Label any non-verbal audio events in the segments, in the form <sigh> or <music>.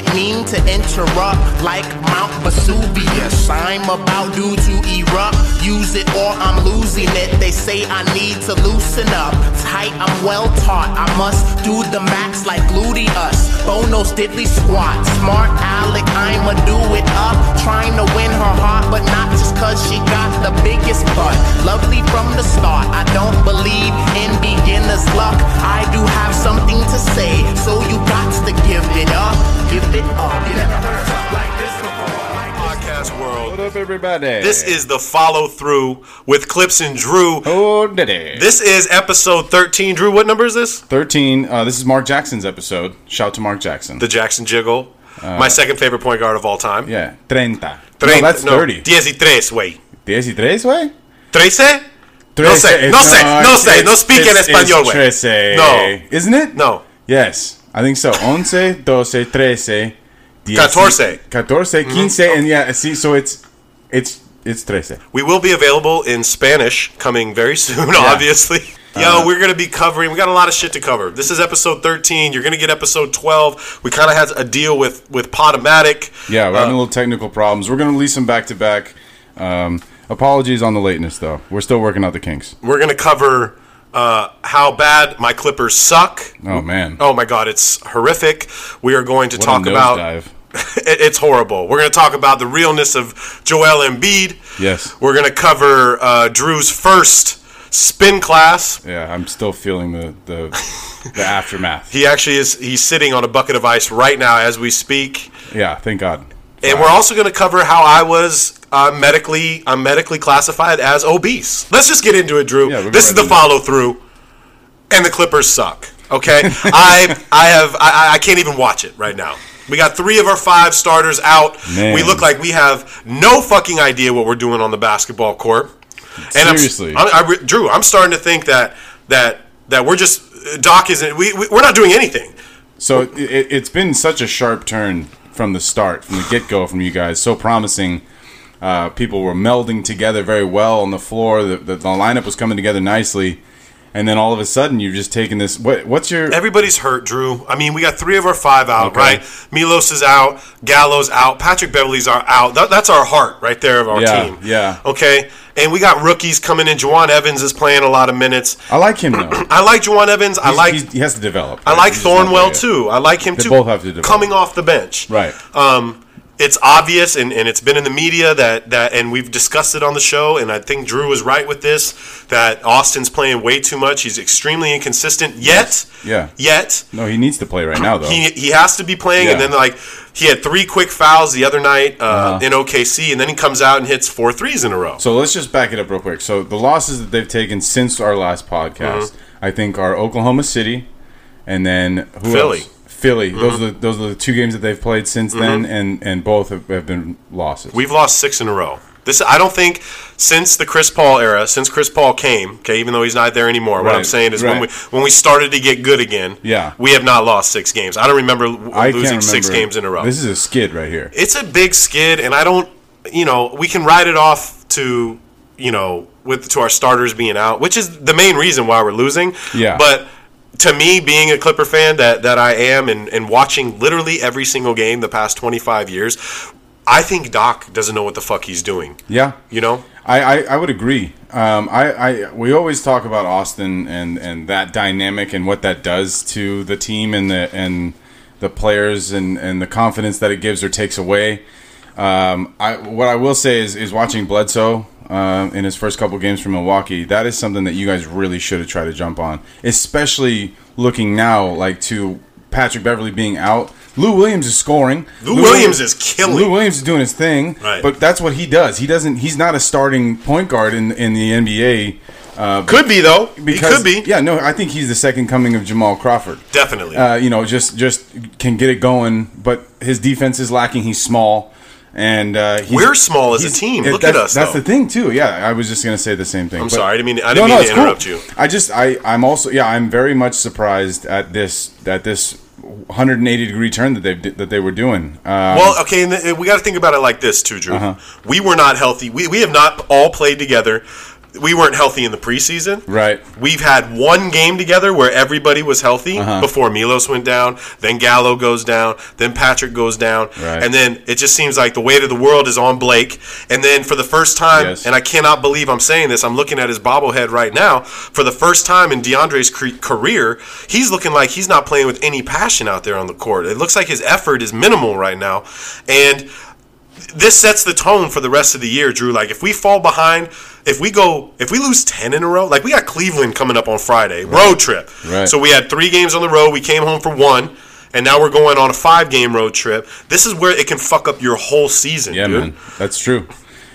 Didn't mean to interrupt like Mount Vesuvius. I'm about due to erupt. Use it or I'm losing it. They say I need to loosen up. Tight, I'm well taught. I must do the max like gluteus. Bono's diddly squat. Smart Alec, I'ma do it up. Trying to win her heart, but not just cause she got the biggest butt. Lovely from the start. I don't believe in beginner's luck. I do have something to say, so you got to give it up. Give it up. You never heard something like this before. Podcast world. What up, everybody? This is the follow through with Clipps and Drew. Oh, diddy. This is episode 13. Drew, what number is this? 13. Uh, this is Mark Jackson's episode. Shout to Mark Jackson. The Jackson Jiggle. My second favorite point guard of all time. Uh, yeah, 30. Tre- no, that's 30. Diecitres, way. 13, way? Trece? No sé, no sé, no sé, no speak in español, way. Trece. No. Isn't it? No. Yes, I think so. 11, 12, 13, Catorce. 14, 15, and yeah, see, so it's, it's, it's 13. We will be available in Spanish coming very soon, <laughs> obviously. Uh-huh. Yo, we're going to be covering, we got a lot of shit to cover. This is episode 13. You're going to get episode 12. We kind of had a deal with, with Podomatic. Yeah, we're Uh, having a little technical problems. We're going to release them back to back. Um, Apologies on the lateness, though. We're still working out the kinks. We're going to cover uh, how bad my Clippers suck. Oh, man. Oh my God, it's horrific. We are going to What talk about. <laughs> It- it's horrible. We're going to talk about the realness of Joel Embiid. Yes. We're going to cover uh, Drew's first spin class. Yeah, I'm still feeling the, the, <laughs> the aftermath. He actually is. He's sitting on a bucket of ice right now as we speak. Yeah, thank God. And we're also going to cover how I was uh, medically. I'm medically classified as obese. Let's just get into it, Drew. Yeah, we'll this is the follow through, and the Clippers suck. Okay, <laughs> I I have I, I can't even watch it right now. We got three of our five starters out. Man. We look like we have no fucking idea what we're doing on the basketball court. And Seriously. I'm, I'm, I, re- Drew, I'm starting to think that that that we're just Doc isn't. We, we we're not doing anything. So it, it's been such a sharp turn from the start, from the get go, from you guys. So promising. Uh, people were melding together very well on the floor. The, the, the lineup was coming together nicely, and then all of a sudden you've just taken this. What, what's your? Everybody's hurt, Drew. I mean, we got three of our five out, Okay. right? Milos is out, Gallo's out, Patrick Beverley's are out. That, that's our heart right there of our Yeah, team. yeah. Okay, and we got rookies coming in. Jawun Evans is playing a lot of minutes. I like him though. <clears throat> I like Jawun Evans. I like he has to develop. I like He's just not there Thornwell too. I like him They too. both have to develop. coming off the bench. Right. Um, it's obvious, and, and it's been in the media that, that, and we've discussed it on the show, and I think Drew was right with this, that Austin's playing way too much. He's extremely inconsistent. Yet, Yeah. yet, No, he needs to play right now though. he, he has to be playing, and then like he had three quick fouls the other night uh, Uh-huh. in OKC, and then he comes out and hits four threes in a row. So let's just back it up real quick. So the losses that they've taken since our last podcast, I think, are Oklahoma City, and then who Philly. else? Philly. Those mm-hmm. are the, those are the two games that they've played since mm-hmm. then, and and both have, have been losses. We've lost six in a row. This I don't think since the Chris Paul era, since Chris Paul came, okay, even though he's not there anymore. What I'm saying is when we when we started to get good again, Yeah. we have not lost six games. I don't remember I losing remember six games in a row. This is a skid right here. it's a big skid, and I don't, you know, we can write it off to you know with to our starters being out, which is the main reason why we're losing. Yeah. But to me, being a Clipper fan that that I am, and, and watching literally every single game the past twenty five years, I think Doc doesn't know what the fuck he's doing. Yeah. You know. I, I, I would agree. Um, I, I we always talk about Austin and, and that dynamic and what that does to the team and the and the players and, and the confidence that it gives or takes away. Um, I what I will say is is watching Bledsoe uh, in his first couple games for Milwaukee. That is something that you guys really should have tried to jump on, especially looking now like to Patrick Beverley being out. Lou Williams is scoring. Lou Williams is killing. Lou Williams is doing his thing, Right. but that's what he does. He doesn't. He's not a starting point guard in in the NBA. Uh, Could be though. because, he could be. Yeah, no, I think he's the second coming of Jamal Crawford. Definitely. Uh, you know, just just can get it going, but his defense is lacking. He's small, and uh, he's, We're small as a team. Look at us, That's though. the thing too. Yeah, I was just gonna say the same thing. I'm but- sorry. I didn't mean. I didn't mean to interrupt cool. you. I just I I'm also yeah I'm very much surprised at this at this 180 degree turn that they that they were doing. Um, Well, okay, and th- we got to think about it like this too, Drew. Uh-huh. We were not healthy. We, we have not all played together. We weren't healthy in the preseason. Right. We've had one game together where everybody was healthy Uh-huh. before Milos went down. Then Gallo goes down. Then Patrick goes down. Right. And then it just seems like the weight of the world is on Blake. And then for the first time, Yes. and I cannot believe I'm saying this, I'm looking at his bobblehead right now. For the first time in DeAndre's cre- career, he's looking like he's not playing with any passion out there on the court. It looks like his effort is minimal right now. And this sets the tone for the rest of the year, Drew. Like if we fall behind, if we go, if we lose ten in a row, like we got Cleveland coming up on Friday, road trip. Right. So we had three games on the road. We came home for one, and now we're going on a five-game road trip. This is where it can fuck up your whole season, Yeah, dude. man, that's true.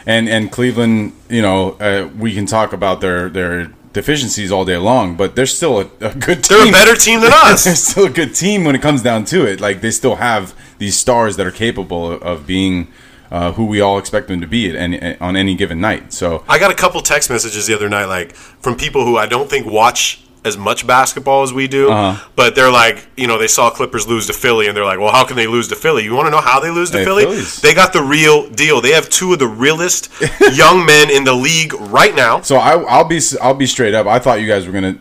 And and Cleveland, you know, uh, we can talk about their their deficiencies all day long, but they're still a, a good team. They're a better team than <laughs> us. they're still a good team when it comes down to it. Like they still have these stars that are capable of, of being uh, who we all expect them to be at any, on any given night. So I got a couple text messages the other night, like from people who I don't think watch as much basketball as we do, Uh-huh. but they're like, you know, they saw Clippers lose to Philly, and they're like, well, how can they lose to Philly? You want to know how they lose to Hey, Philly? Philly's- They got the real deal. They have two of the realest <laughs> young men in the league right now. So I, I'll be I'll be straight up. I thought you guys were gonna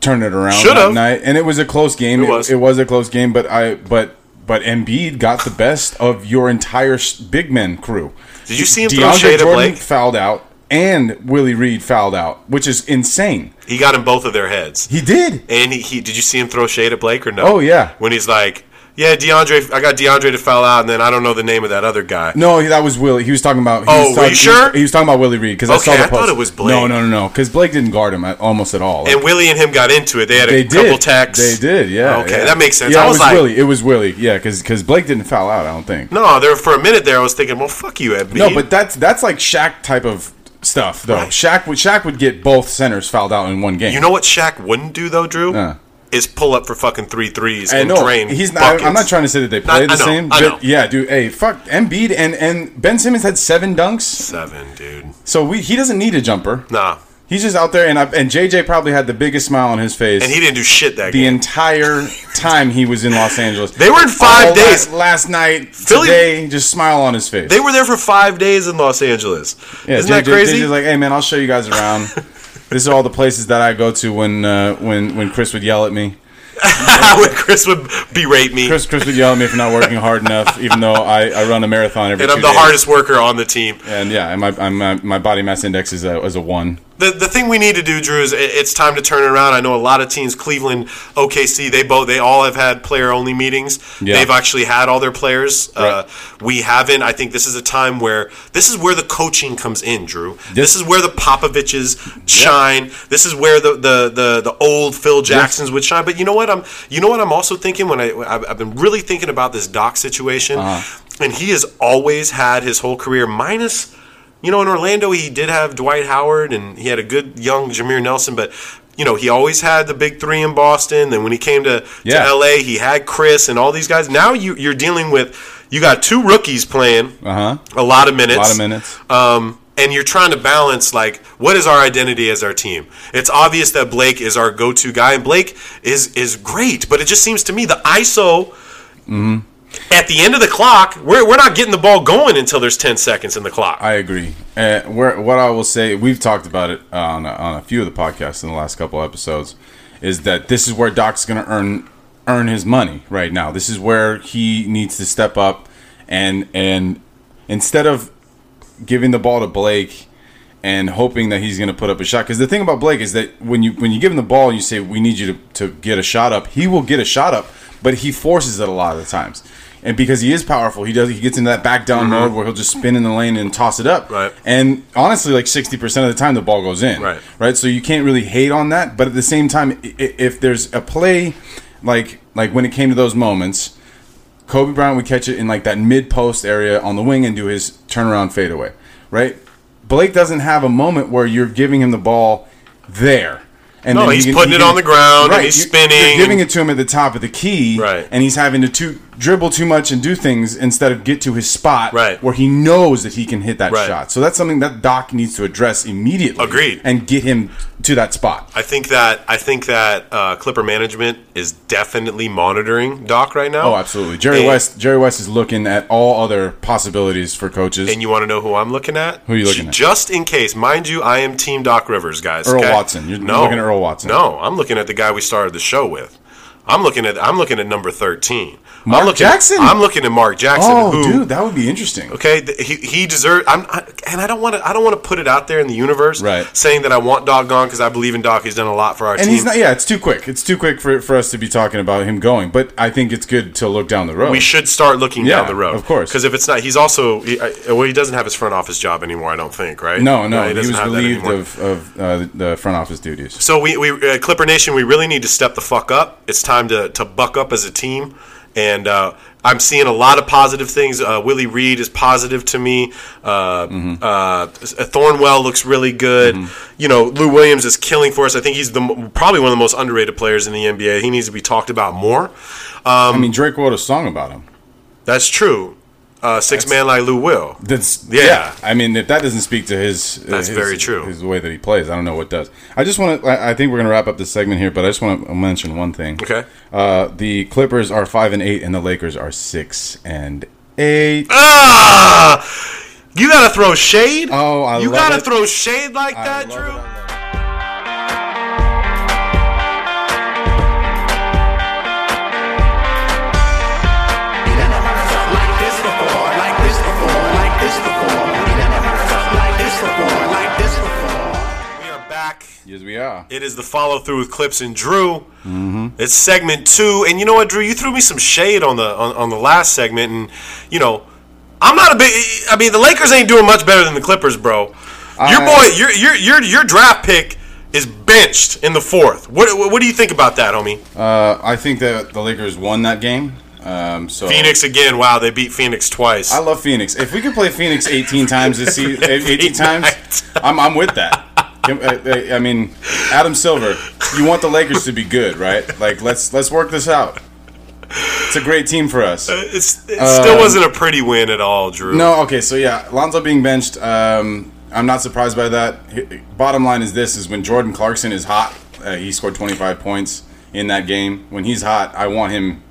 turn it around Should've. that night, and it was a close game. It was. It, was a close game, but I but but Embiid got the best of your entire big men crew. Did you see him throw DeAndre shade at Jordan Blake? fouled out, and Willie Reed fouled out, which is insane. He got in both of their heads. He did. And he, he did you see him throw shade at Blake or no? Oh, yeah. When he's like, yeah, DeAndre, I got DeAndre to foul out, and then I don't know the name of that other guy. No, that was Willie. He was talking about. He Oh, was talking, you sure? He was, he was talking about Willie Reed because I saw Okay, the I post. thought it was Blake. No, no, no, no. Because Blake didn't guard him at, almost at all. Like, And Willie and him got into it. They had a they couple did. texts. They did. Yeah. Okay, yeah. that makes sense. Yeah, I it was was like- Willie. It was Willie. Yeah, because Blake didn't foul out. I don't think. No, there for a minute there, I was thinking, well, fuck you, Embiid. No, but that's that's like Shaq type of stuff though. Right. Shaq would Shaq would get both centers fouled out in one game. you know what Shaq wouldn't do though, Drew? Uh. Is pull up for fucking three threes and drain. he's not. buckets. I'm not trying to say that they play Not- the know, same, but yeah, dude. Hey, fuck Embiid and and Ben Simmons had seven dunks, Seven, dude. so we he doesn't need a jumper. Nah, He's just out there, and I, and JJ probably had the biggest smile on his face and he didn't do shit that the game. entire time he was in Los Angeles. They were in five All days. la- last night, Philly- today, just smile on his face. They were there for five days in Los Angeles. Yeah, Isn't that crazy? JJ's like, hey man, I'll show you guys around. <laughs> These is all the places that I go to when uh, when when Chris would yell at me. <laughs> when Chris would berate me, Chris Chris would yell at me for not working hard <laughs> enough, even though I, I run a marathon every and I'm the days. hardest worker on the team. And yeah, and my I'm, my, my body mass index is a, is a one. The, the thing we need to do, Drew, is it- it's time to turn it around. I know a lot of teams, Cleveland, OKC, they both they all have had player only meetings. Yeah. They've actually had all their players. Uh, we haven't. I think this is a time where this is where the coaching comes in, Drew. This, This- is where the Popoviches shine. This is where the, the, the, the old Phil Jacksons would shine. But you know what? I'm you know what I'm also thinking when I I've, I've been really thinking about this Doc situation, Uh-huh. and he has always had his whole career minus you know, in Orlando, he did have Dwight Howard and he had a good young Jameer Nelson, but you know, he always had the big three in Boston. Then when he came to, Yeah. to LA, he had Chris and all these guys. Now you, you're dealing with you got two rookies playing Uh huh. a lot of minutes. A lot of minutes. Um, and you're trying to balance like what is our identity as our team? It's obvious that Blake is our go-to guy, and Blake is is great, but it just seems to me the ISO. At the end of the clock, we're, we're not getting the ball going until there's 10 seconds in the clock. I agree. Where, what I will say, we've talked about it on a, on a few of the podcasts in the last couple episodes, is that this is where Doc's going to earn earn his money right now. This is where he needs to step up and and instead of giving the ball to Blake and hoping that he's going to put up a shot. Because the thing about Blake is that when you when you give him the ball, and you say we need you to, to get a shot up. He will get a shot up, but he forces it a lot of the times. And because he is powerful, he does. He gets into that back down mode where he'll just spin in the lane and toss it up. Mm-hmm. Right. And honestly, like sixty percent of the time, the ball goes in. Right. Right. So you can't really hate on that. But at the same time, if there's a play like like when it came to those moments, Kobe Bryant would catch it in like that mid post area on the wing and do his turnaround fadeaway, right? Blake doesn't have a moment where you're giving him the ball there. And No, then he he's can- putting he it on the ground and he's spinning You're giving it to him at the top of the key, Right. And he's having to too, dribble too much and do things instead of get to his spot, Right. Where he knows that he can hit that Right. shot. So that's something that Doc needs to address immediately. Agreed. And get him to that spot. I think that I think that uh, Clipper management is definitely monitoring Doc right now. Oh, absolutely. Jerry And- West. Jerry West is looking at all other possibilities for coaches. And you want to know who I'm looking at? Who are you looking at? Just in case, mind you, I am Team Doc Rivers, guys. Earl okay? Watson. You're no, looking at Earl Watson. No, I'm looking at the guy we started the show with. I'm looking at I'm looking at number 13. Mark I'm looking, Jackson? I'm looking at Mark Jackson. oh, who, dude, that would be interesting. Okay, th- he he deserves. I'm, I, and I don't want to. I don't want to put it out there in the universe, Right. Saying that I want Doc gone because I believe in Doc. He's done a lot for our And team. he's not. Yeah, it's too quick. It's too quick for for us to be talking about him going. But I think it's good to look down the road. we should start looking Yeah, down the road, of course. Because if it's not, he's also he, well, he doesn't have his front office job anymore. I don't think, right? No, no, he, doesn't was relieved of of uh, the front office duties. So we, we uh, Clipper Nation, we really need to step the fuck up. It's time to, to buck up as a team, and uh, I'm seeing a lot of positive things. Uh, Willie Reed is positive to me. Uh, Mm-hmm. uh, Thornwell looks really good. You know, Lou Williams is killing for us. I think he's the probably one of the most underrated players in the NBA. He needs to be talked about more. I mean, Drake wrote a song about him. That's true. Uh, six man like Lou Will. That's Yeah. yeah. I mean, if that doesn't speak to his, That's his- very true. His way that he plays, I don't know what does. I just want to. I think we're gonna wrap up this segment here, but I just want to mention one thing. Okay. Uh, the Clippers are five and eight, and the Lakers are six and eight. Ah, you gotta throw shade. Oh, I you gotta it. throw shade like I that, Drew. Are. It is the follow through with Clipps and Drew. Mm-hmm. It's segment two, and you know what, Drew? You threw me some shade on the on, on the last segment, and you know, I'm not a big. I mean, the Lakers ain't doing much better than the Clippers, bro. your I- boy, your your your your draft pick is benched in the fourth. What what, what do you think about that, homie? Uh, I think that the Lakers won that game. Um, so Phoenix again. Wow, they beat Phoenix twice. I love Phoenix. If we could play Phoenix 18 times this season, <laughs> 18 times, I'm, I'm with that. <laughs> I I mean, Adam Silver, you want the Lakers to be good, right? Like let's let's work this out. It's a great team for us. it's, it still wasn't a pretty win at all, Drew. Um, No, okay, so yeah, Lonzo being benched, um, I'm not surprised by that. Bottom line is this: is when Jordan Clarkson is hot, uh, he scored 25 points in that game. When he's hot, I want him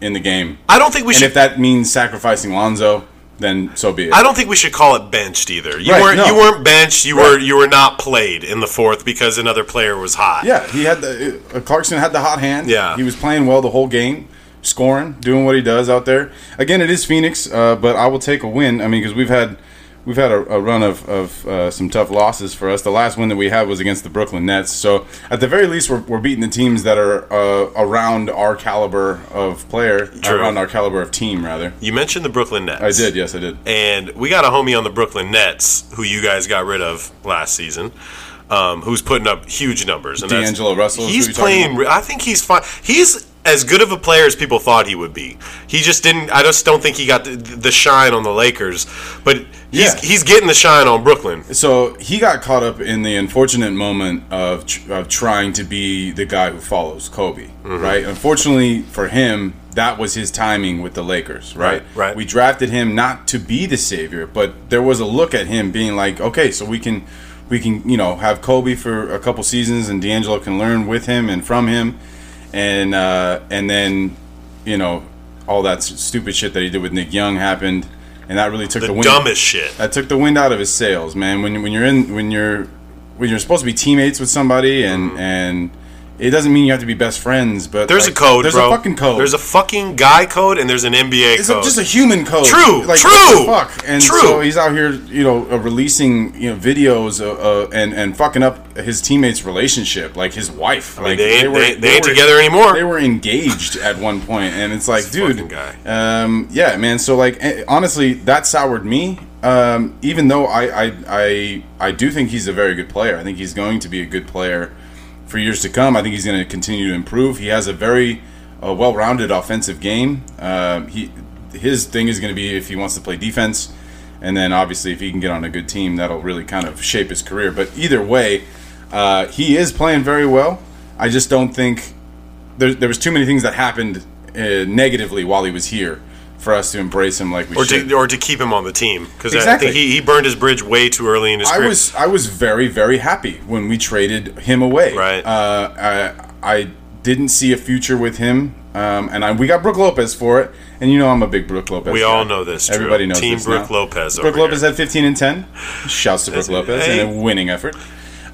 in the game. I don't think we should And should. if that means sacrificing Lonzo, then so be it. I don't think we should call it benched either. You Right, weren't no. you weren't benched. You Right. were you were not played in the fourth because another player was hot. Yeah, he had the uh, Clarkson had the hot hand. Yeah. he was playing well the whole game, scoring, doing what he does out there. Again, it is Phoenix, uh, but I will take a win. I mean, because we've had we've had a, a run of, of uh, some tough losses for us. The last one that we had was against the Brooklyn Nets. So at the very least, we're, we're beating the teams that are uh, around our caliber of player, True. around our caliber of team, rather. You mentioned the Brooklyn Nets. I did, yes, I did. And we got a homie on the Brooklyn Nets who you guys got rid of last season. Um, who's putting up huge numbers? And D'Angelo Russell He's playing. I think he's fine. He's as good of a player as people thought he would be. He just didn't. I just don't think he got the, the shine on the Lakers. But he's Yeah. he's getting the shine on Brooklyn. So he got caught up in the unfortunate moment of, tr- of trying to be the guy who follows Kobe, Mm-hmm. right? Unfortunately for him, that was his timing with the Lakers, right? Right, right. We drafted him not to be the savior, but there was a look at him being like, okay, so we can, we can, you know, have Kobe for a couple seasons, and D'Angelo can learn with him and from him, and uh, and then, you know, all that stupid shit that he did with Nick Young happened, and that really took the, The wind. dumbest shit. That took the wind out of his sails, man. When when you're in when you're when you're supposed to be teammates with somebody, and and it doesn't mean you have to be best friends, but. There's like, a code, There's bro. a fucking code. There's a fucking guy code and there's an NBA it's a, code. just a human code. True, like, true, fuck. And true. so he's out here, you know, uh, releasing you know videos uh, uh, and and fucking up his teammates' relationship, like his wife. mean, like they ain't- they- they ain't together anymore. They were engaged at one point, and it's like, dude, guy. um, yeah, man. So like, eh, honestly, that soured me. Um, even though I, I I I do think he's a very good player. I think he's going to be a good player for years to come. I think he's going to continue to improve. He has a very uh, well-rounded offensive game. Uh, he his thing is going to be if he wants to play defense, and then obviously if he can get on a good team, that'll really kind of shape his career. But either way, uh, he is playing very well. I just don't think there, there was too many things that happened uh, negatively while he was here for us to embrace him like we or should. to, or to keep him on the team because I Exactly. think he, he burned his bridge way too early in his I career. was I was very very happy when we traded him away. Right. Uh, I I didn't see a future with him, um, and I, we got Brooke Lopez for it. And you know I'm a big Brooke Lopez. We guy. all know this. Everybody knows Team this Brooke now. Lopez Brooke Lopez here. had 15 and 10. Shouts to Brooke Lopez hey. and a winning effort.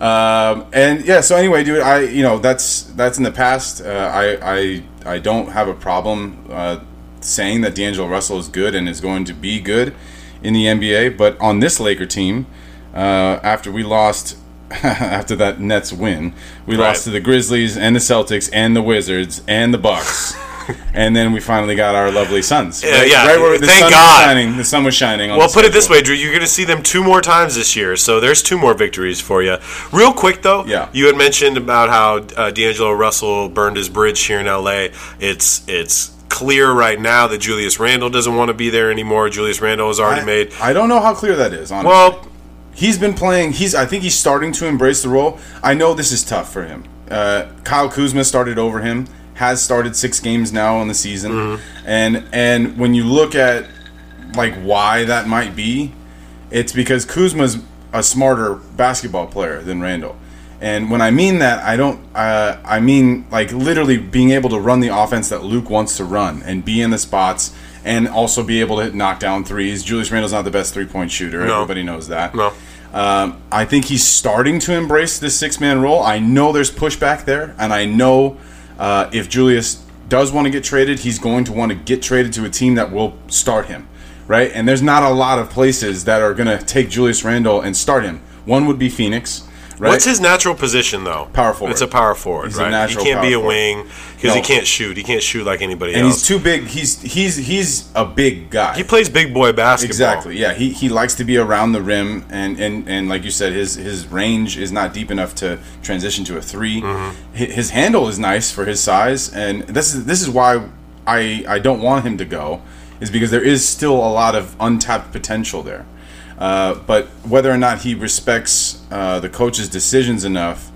Um, and yeah, so anyway, dude, I you know that's that's in the past. Uh, I I I don't have a problem uh, saying that D'Angelo Russell is good and is going to be good in the NBA. But on this Laker team, uh, after we lost. <laughs> after that Nets win, we Right. lost to the Grizzlies and the Celtics and the Wizards and the Bucks, <laughs> and then we finally got our lovely Suns. Yeah, yeah. where the Thank sun God. Was shining, the sun was shining. On Well, put it this way, Drew. You're going to see them two more times this year, so there's two more victories for you. Real quick, though, Yeah. you had mentioned about how uh, D'Angelo Russell burned his bridge here in L.A. It's it's clear right now that Julius Randle doesn't want to be there anymore. Julius Randle has already I, made. I don't know how clear that is. Honestly. Well, he's been playing. He's. I think he's starting to embrace the role. I know this is tough for him. Uh, Kyle Kuzma started over him. Has started six games now on the season, Mm-hmm. and and when you look at like why that might be, it's because Kuzma's a smarter basketball player than Randle. And when I mean that, I don't. Uh, I mean like literally being able to run the offense that Luke wants to run and be in the spots and also be able to knock down threes. Julius Randle's not the best three point shooter. No. Everybody knows that. No. Um, I think he's starting to embrace this six man role. I know there's pushback there, and I know uh, if Julius does want to get traded, he's going to want to get traded to a team that will start him, right? And there's not a lot of places that are going to take Julius Randle and start him. One would be Phoenix, right? What's his natural position, though? Power forward. It's a power forward, He's a right? he can't be a wing because he can't shoot. He can't shoot like anybody and else. he's too big. He's he's he's a big guy. he plays big boy basketball. Exactly. Yeah, he, he likes to be around the rim, and, and, and like you said, his his range is not deep enough to transition to a 3 mm-hmm. Hi- His handle is nice for his size, and this is this is why I I don't want him to go, is because there is still a lot of untapped potential there. Uh, but whether or not he respects uh, the coach's decisions enough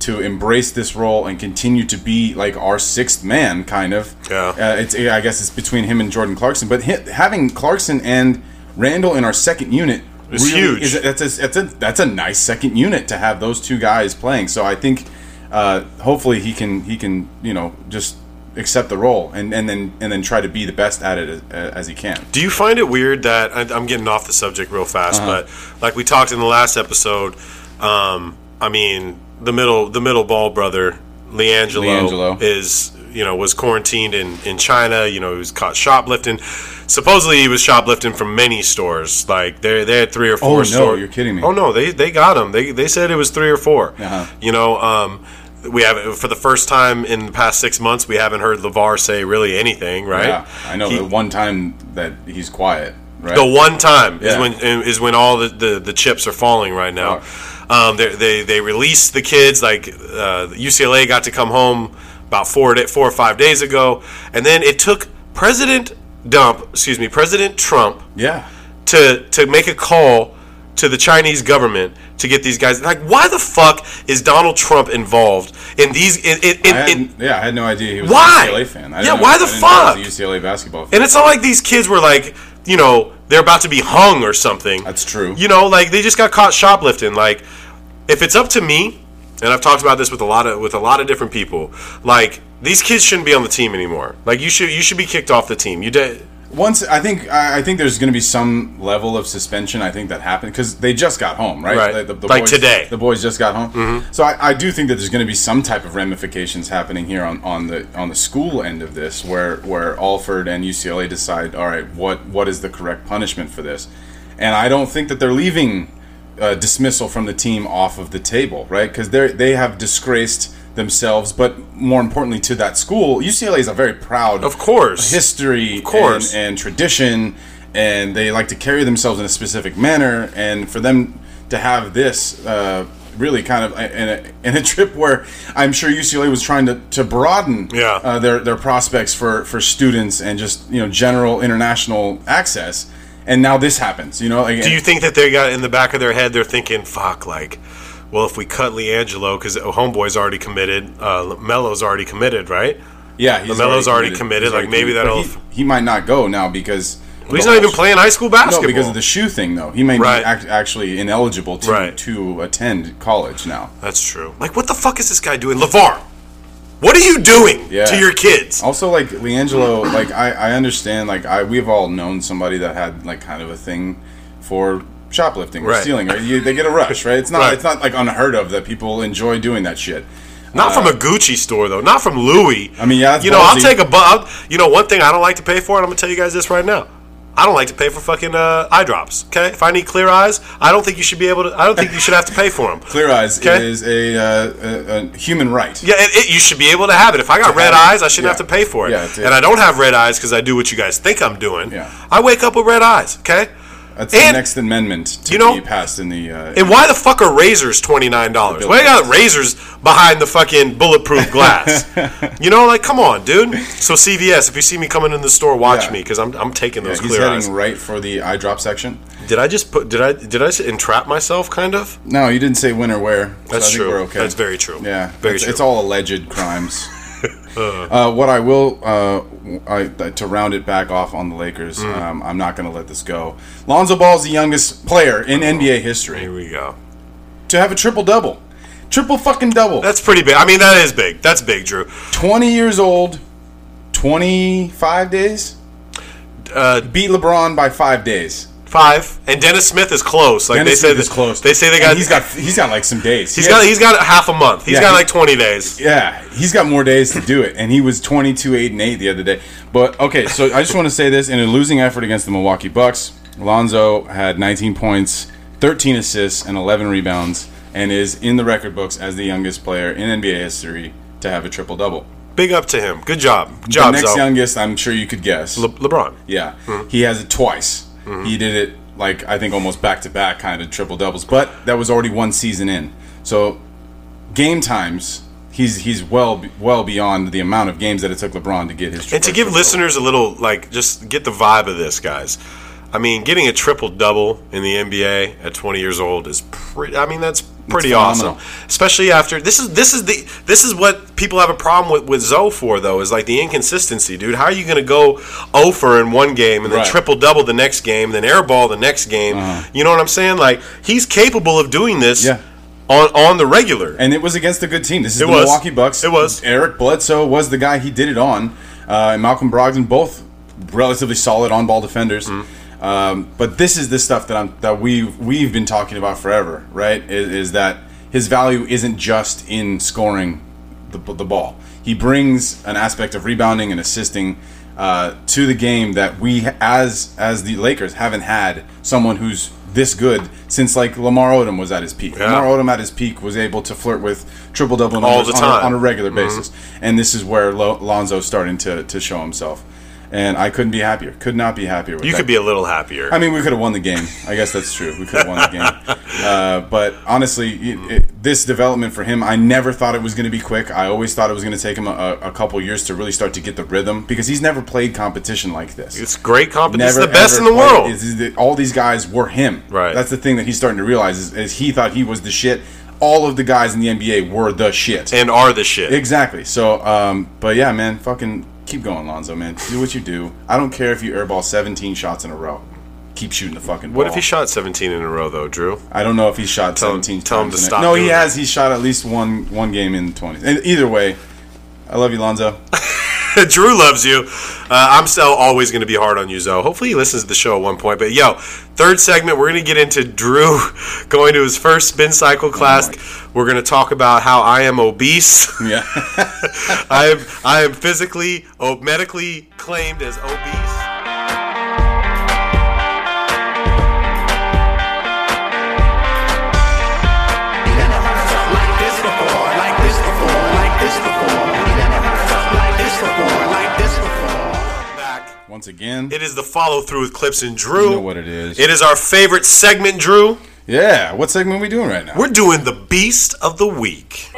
to embrace this role and continue to be like our sixth man, kind of. Yeah. Uh, it's I guess it's between him and Jordan Clarkson, but hi having Clarkson and Randle in our second unit It's huge. Is, that's a that's a that's a nice second unit to have those two guys playing. So I think uh, hopefully he can he can you know just accept the role and, and then and then try to be the best at it as, as he can. Do you find it weird that I- I'm getting off the subject real fast, Uh-huh. but like we talked in the last episode, um, I mean the middle the middle ball brother LiAngelo, LiAngelo. is you know was quarantined in in China. You know he was caught shoplifting. Supposedly he was shoplifting from many stores. Like they they had three or four. Oh, no, stores. you're kidding me. Oh no, they they got him. They they said it was three or 4 Uh-huh. You know. Um, we have for the first time in the past six months. We haven't heard LaVar say really anything, right? Yeah, I know He- the one time that he's quiet. Right. the one time is when is when all the, the, the chips are falling right now. Um, they they they released the kids like uh, UCLA got to come home about four four or five days ago, and then it took President Dump, excuse me, President Trump yeah. to to make a call to the Chinese government to get these guys. Like, why the fuck is Donald Trump involved in these? In, in, in, I had, yeah, I had no idea he was Why? a UCLA fan. I Yeah, didn't know- why the know he was fuck? UCLA basketball fan. And it's not like these kids were like, you know, they're about to be hung or something. That's true. You know, like they just got caught shoplifting. Like, if it's up to me, and I've talked about this with a lot of with a lot of different people, like These kids shouldn't be on the team anymore. Like you should you should be kicked off the team. You did. Once I think I I think there's going to be some level of suspension. I think that happened because they just got home, right? Right. The, the Like boys, today. the boys just got home. So I, I do think that there's going to be some type of ramifications happening here on, on the on the school end of this, where where Alford and UCLA decide, all right, what what is the correct punishment for this? And I don't think that they're leaving uh, dismissal from the team off of the table, right? Because they they have disgraced themselves, but more importantly to that school, UCLA is a very proud, Of course. history, Of course. and, and tradition, and they like to carry themselves in a specific manner. And for them to have this uh, really kind of in a, <laughs> in a trip where I'm sure UCLA was trying to, to broaden Yeah. uh, their their prospects for for students and just you know general international access. And now this happens, you know. Like, Do you think that they got in the back of their head? They're thinking, "Fuck, like, well, if we cut LiAngelo because Homeboy's already committed, uh, Melo's already committed, right? yeah, he's LaMelo's already committed, He's like, maybe committed. That'll- he, he might not go now because Well, he's not even playing high school basketball No, because of the shoe thing, though. He may Right. be act- actually ineligible to Right. to attend college now. That's true. Like, what the fuck is this guy doing, LaVar? What are you doing Yeah. to your kids? Also, like LiAngelo, like I, I understand, like I we've all known somebody that had like kind of a thing for shoplifting or Right. stealing. Right? You, they get a rush, right? It's not Right. it's not like unheard of that people enjoy doing that shit. Not from a Gucci store though. Not from Louis. I mean, yeah, you know, I'll take a bu- You know, one thing I don't like to pay for, and I'm gonna tell you guys this right now. I don't like to pay for fucking uh, eye drops. Okay, if I need clear eyes, I don't think you should be able to. I don't think you should have to pay for them. <laughs> Clear eyes Okay. is a, uh, a, a human right. Yeah, it, it, you should be able to have it. If I got To red have it. eyes, I shouldn't Yeah. have to pay for it. Yeah, it's- and I don't have red eyes because I do what you guys think I'm doing. Yeah. I wake up with red eyes. Okay. That's the next amendment to you know- be passed in the. Uh, And why the fuck are razors twenty nine dollars? Why got razors behind the fucking bulletproof glass? <laughs> you know, like come on, dude. So CVS, if you see me coming in the store, watch Yeah. me because I'm I'm taking yeah, those he's clear heading eyes. right for the eye drop section. Did I just put? Did I did I entrap myself? Kind of. No, you didn't say when or where. so That's true. Okay. That's very true. Yeah, very it's, true. it's all alleged crimes. <laughs> uh, what I will, uh, I, to round it back off on the Lakers, Mm. um, I'm not going to let this go. Lonzo Ball is the youngest player in NBA history Here we go. to have a triple double, triple fucking double. That's pretty big. I mean, that is big. That's big, Drew. 20 years old, 25 days. Uh, Beat LeBron by five days. Five, and Dennis Smith is close. Like Dennis they Smith said, is close. They say they And got. He's got. He's got like some days. He's He has, got. He's got half a month. He's Yeah, got like twenty days. Yeah, he's got more days to do it, and he was 22, 8, and 8 the other day. But okay, so I just want to say this: in a losing effort against the Milwaukee Bucks, Alonzo had 19 points, 13 assists, and 11 rebounds, and is in the record books as the youngest player in NBA history to have a triple double. Big up to him. Good job. Good The job, next Zo. youngest, I'm sure you could guess. Le- LeBron. Yeah, mm-hmm. he has it twice. Mm-hmm. He did it like I think almost back to back kind of triple doubles, but that was already one season in. So game times, he's he's well well beyond the amount of games that it took LeBron to get his. And to give listeners a little, like, just get the vibe of this, guys. I mean, getting a triple double in the NBA at 20 years old is pretty. I mean, that's pretty awesome. Especially after this is this is the this is what people have a problem with with Zoe for though is like the inconsistency, dude. How are you going to go over in one game and then Right. triple double the next game, then airball the next game? You know what I'm saying? Like he's capable of doing this. Uh-huh. Yeah. On, on the regular, and it was against a good team. This is It the was. Milwaukee Bucks. It was. Eric Bledsoe was the guy he did it on, uh, and Malcolm Brogdon both relatively solid on ball defenders. Mm-hmm. Um, but this is the stuff that I'm that we we've, we've been talking about forever, right? Is, is that his value isn't just in scoring the, the ball. He brings an aspect of rebounding and assisting uh, to the game that we, as as the Lakers, haven't had someone who's this good since like Lamar Odom was at his peak. Yeah. Lamar Odom at his peak was able to flirt with triple double All the on, time. a, on a regular Mm-hmm. basis, and this is where Lo- Lonzo's starting to to show himself. And I couldn't be happier. Could not be happier with you that. could be a little happier. I mean, we could have won the game. I guess that's true. We could have won the game. <laughs> Uh, but honestly, it, it, this development for him, I never thought it was going to be quick. I always thought it was going to take him a, a couple years to really start to get the rhythm because he's never played competition like this. it's great competition. It's the best in the played- world. is- is that all these guys were him. Right. That's the thing that he's starting to realize is, is he thought he was the shit. All of the guys in the NBA were the shit. and are the shit. Exactly. So, um, but yeah, man, fucking keep going, Lonzo, man. Do what you do. I don't care if you airball 17 shots in a row. Keep shooting the fucking ball. What if he shot 17 in a row, though, Drew? I don't know if he shot Tell him- 17 tell him times to in stop No, he doing has. He shot at least one one game in 20. And either way, I love you, Lonzo. <laughs> <laughs> Drew loves you. Uh, I'm still always going to be hard on you, Zoe. Hopefully, he listens to the show at one point. But yo, third segment, we're going to get into Drew <laughs> going to his first spin cycle class. we're going to talk about how I am obese. Yeah. <laughs> I am I am physically, oh, medically claimed as obese. Once again, It is the follow through with Clipps and Drew. you know what it is. It is our favorite segment, Drew. yeah. What segment are we doing right now? We're doing the Beast of the Week.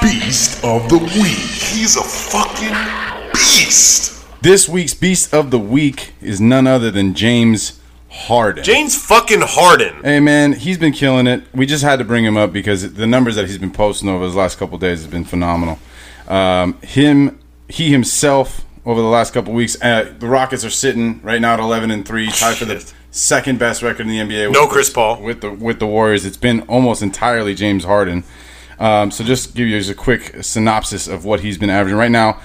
Beast of the Week. He's a fucking beast. This week's Beast of the Week is none other than James Harden. James fucking Harden. Hey man, he's been killing it. We just had to bring him up because the numbers that he's been posting over his last couple days has been phenomenal. Um, him, he himself, over the last couple weeks, uh, the Rockets are sitting right now at eleven and three, tied for the second best record in the NBA. with No the- Chris Paul. with the with the Warriors. It's been almost entirely James Harden. Um, so just give you just a quick synopsis of what he's been averaging right now.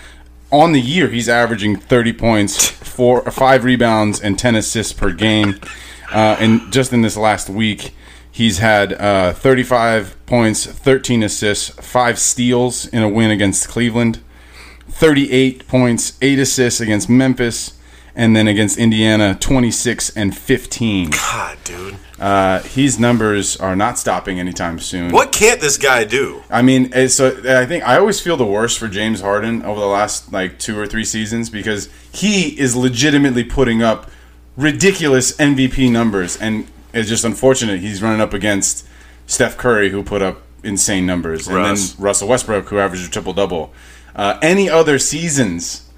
On the year, he's averaging 30 points, four, five rebounds, and 10 assists per game. Uh, and just in this last week, he's had uh, 35 points, 13 assists, five steals in a win against Cleveland, 38 points, eight assists against Memphis, and then against Indiana, 26 and 15. God, dude. Uh, his numbers are not stopping anytime soon. What can't this guy do? I mean, eh, so I think I always feel the worst for James Harden over the last like two or three seasons because he is legitimately putting up ridiculous MVP numbers, and it's just unfortunate he's running up against Steph Curry, who put up insane numbers, and then Russell Westbrook, who averaged a triple double. Uh, any other seasons,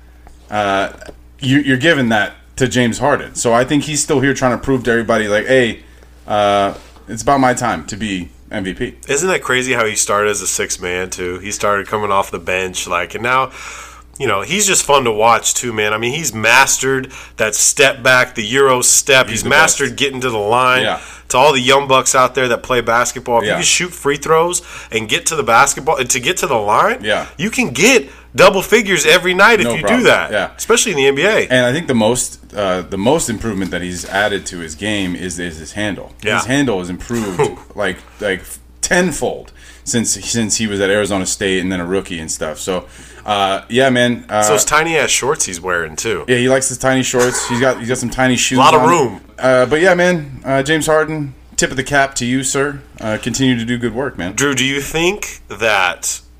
uh, you, you're giving that to James Harden. So I think he's still here trying to prove to everybody, like, hey, uh, it's about my time to be MVP. Isn't that crazy how he started as a six man too? He started coming off the bench, like, and now, you know, he's just fun to watch too, man. I mean, he's mastered that step back, the Euro step. He's, the mastered best. getting to the line. Yeah. To all the young bucks out there that play basketball, if you can shoot free throws and get to the basketball and to get to the line, Yeah. you can get double figures every night if you problem. do that. Yeah. especially in the NBA. And I think the most uh, the most improvement that he's added to his game is, is his handle. Yeah. His handle has improved <laughs> like like tenfold since since he was at Arizona State and then a rookie and stuff. So uh, yeah, man. Uh, Those tiny ass shorts he's wearing too. yeah, he likes his tiny shorts. He's got he's got some tiny shoes. A lot of on. room. Uh, but yeah, man. Uh, James Harden. Tip of the cap to you, sir. Uh, continue to do good work, man. Drew, do you think that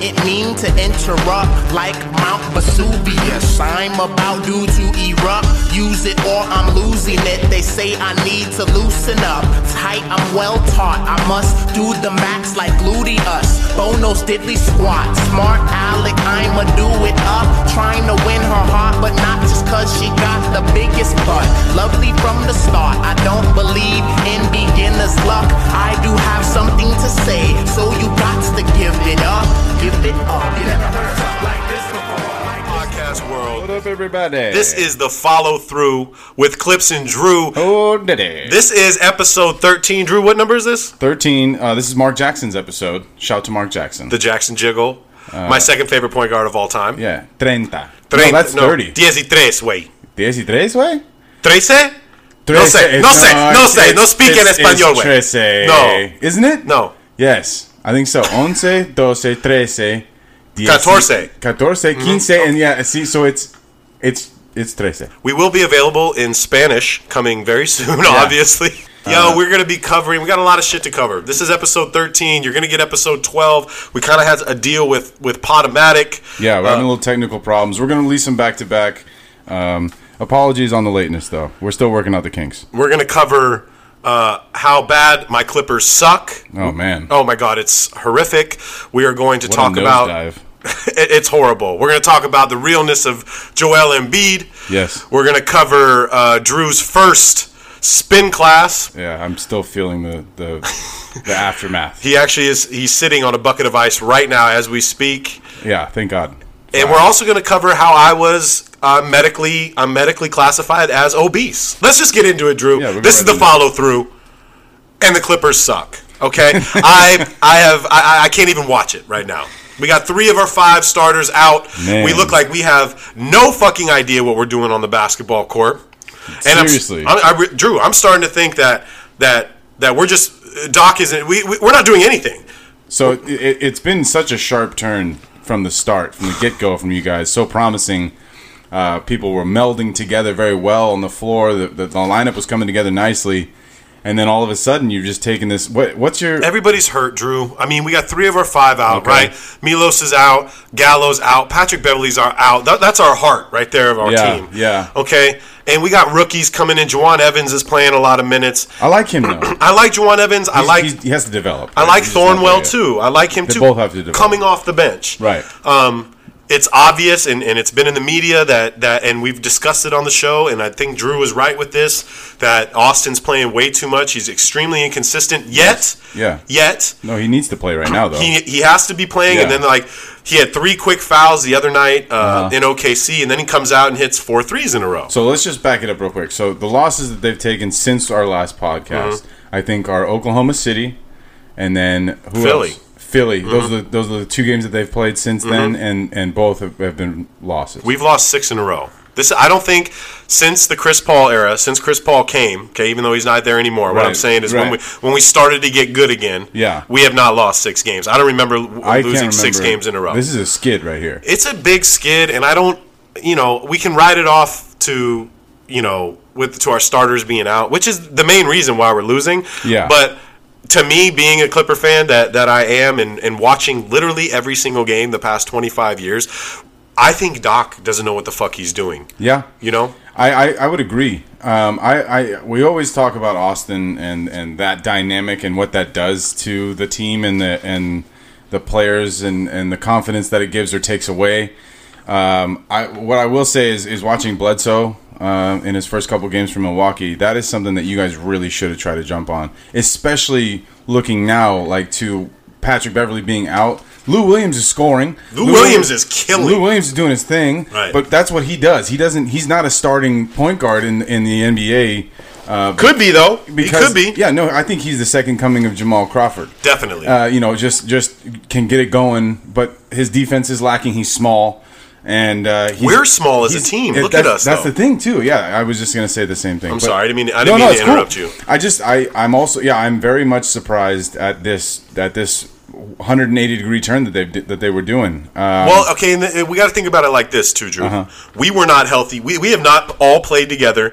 Didn't mean to interrupt like Mount Vesuvius. I'm about due to erupt. Use it or I'm losing it. They say I need to loosen up. Tight, I'm well taught. I must do the max like gluteus. Bono's diddly squat. Smart Alec, I'ma do it up. Trying to win her heart, but not just cause she got the biggest butt. Lovely from the start. I don't believe in beginner's luck. I do have something to say, so you got to give it up. Give it up. You never heard something like this before. Like this Podcast world. up, everybody? This is the follow through with Clipps and Drew. oh, diddy. This is episode 13. Drew, what number is this? thirteen. Uh, this is Mark Jackson's episode. Shout to Mark Jackson. The Jackson Jiggle. My second favorite point guard of all time. Uh, yeah, treinta. Tre- no, that's thirty. Diez y tres, way. Diez y tres, way. Trece? No sé, no sé, no sé, no it's- speak en español, it's trece. No. Isn't it? No. Yes, I think so. Once, doce, trece, diez, Catorce. catorce, quince, and yeah. See, so it's it's it's trece. We will be available in Spanish coming very soon, obviously. Uh-huh. Yo, we're going to be covering, we got a lot of shit to cover. This is episode 13. You're going to get episode 12. We kind of had a deal with, with Podomatic. Yeah, we're Uh, having a little technical problems. We're gonna release them back to back. Um, Apologies on the lateness, though. We're still working out the kinks. We're going to cover uh, how bad my Clippers suck. Oh man, Oh my God, it's horrific. We are going to what talk about. <laughs> it's horrible. We're going to talk about the realness of Joel Embiid. Yes. We're going to cover uh, Drew's first spin class. Yeah, I'm still feeling the the, the <laughs> aftermath. He actually is. He's sitting on a bucket of ice right now as we speak. Yeah, thank God. And we're also going to cover how I was uh, medically I'm medically classified as obese. Let's just get into it, Drew. Yeah, this is the follow through, and the Clippers suck. Okay, <laughs> I I have I, I can't even watch it right now. We got three of our five starters out. Man. We look like we have no fucking idea what we're doing on the basketball court. And I'm- Seriously. I'm, I, re- Drew, I'm starting to think that that that we're just Doc isn't. We, we we're not doing anything. So it, it's been such a sharp turn from the start, from the get go, from you guys. So promising. Uh, people were melding together very well on the floor. The, the, the lineup was coming together nicely, and then all of a sudden you're just taking this. What, what's your? Everybody's hurt, Drew. I mean, we got three of our five out, Okay. right? Milos is out, Gallo's out, Patrick Beverley's are out. That, that's our heart right there of our Yeah, team. yeah. Okay, and we got rookies coming in. Jawun Evans is playing a lot of minutes. I like him though. <clears throat> I like Jawun Evans. I like he has to develop. I like He's just not there Thornwell too. I like him They too. both have to develop. coming off the bench. Right. Um, it's obvious, and, and it's been in the media that, that, and we've discussed it on the show, and I think Drew was right with this, that Austin's playing way too much. He's extremely inconsistent. Yet, Yeah. yet, No, he needs to play right now though. he, he has to be playing, and then like he had three quick fouls the other night uh, Uh-huh. in OKC, and then he comes out and hits four threes in a row. So let's just back it up real quick. So the losses that they've taken since our last podcast, Mm-hmm. I think, are Oklahoma City, and then who Philly. else? Philly. Mm-hmm. Those are the, those are the two games that they've played since then, and and both have, have been losses. We've lost six in a row. This I don't think since the Chris Paul era, since Chris Paul came, okay, even though he's not there anymore. What I'm saying is when we when we started to get good again, Yeah. we have not lost six games. I don't remember I losing can't six games in a row. This is a skid right here. it's a big skid, and I don't, you know, we can write it off to, you know, with to our starters being out, which is the main reason why we're losing. Yeah. But to me, being a Clipper fan that that I am, and and watching literally every single game the past 25 years, I think Doc doesn't know what the fuck he's doing. Yeah. You know. I, I, I would agree. Um, I, I we always talk about Austin and, and that dynamic and what that does to the team and the and the players and, and the confidence that it gives or takes away. Um, I what I will say is is watching Bledsoe uh, in his first couple games from Milwaukee. That is something that you guys really should have tried to jump on, especially looking now like to Patrick Beverley being out. Lou Williams is scoring. Lou Williams is killing. Lou Williams is doing his thing, Right. but that's what he does. He doesn't. He's not a starting point guard in in the NBA. Could be though. he could be. Yeah, no, I think he's the second coming of Jamal Crawford. Definitely. Uh, you know, just just can get it going, but his defense is lacking. He's small, and uh, We're small as a team. Look at us, That's though. the thing too. Yeah, I was just gonna say the same thing. I'm but- sorry. I didn't mean. I didn't mean it's to cool. interrupt you. I just I I'm also yeah I'm very much surprised at this at this 180 degree turn that they that they were doing. Um, Well, okay, and th- we got to think about it like this too, Drew. Uh-huh. We were not healthy. We, we have not all played together.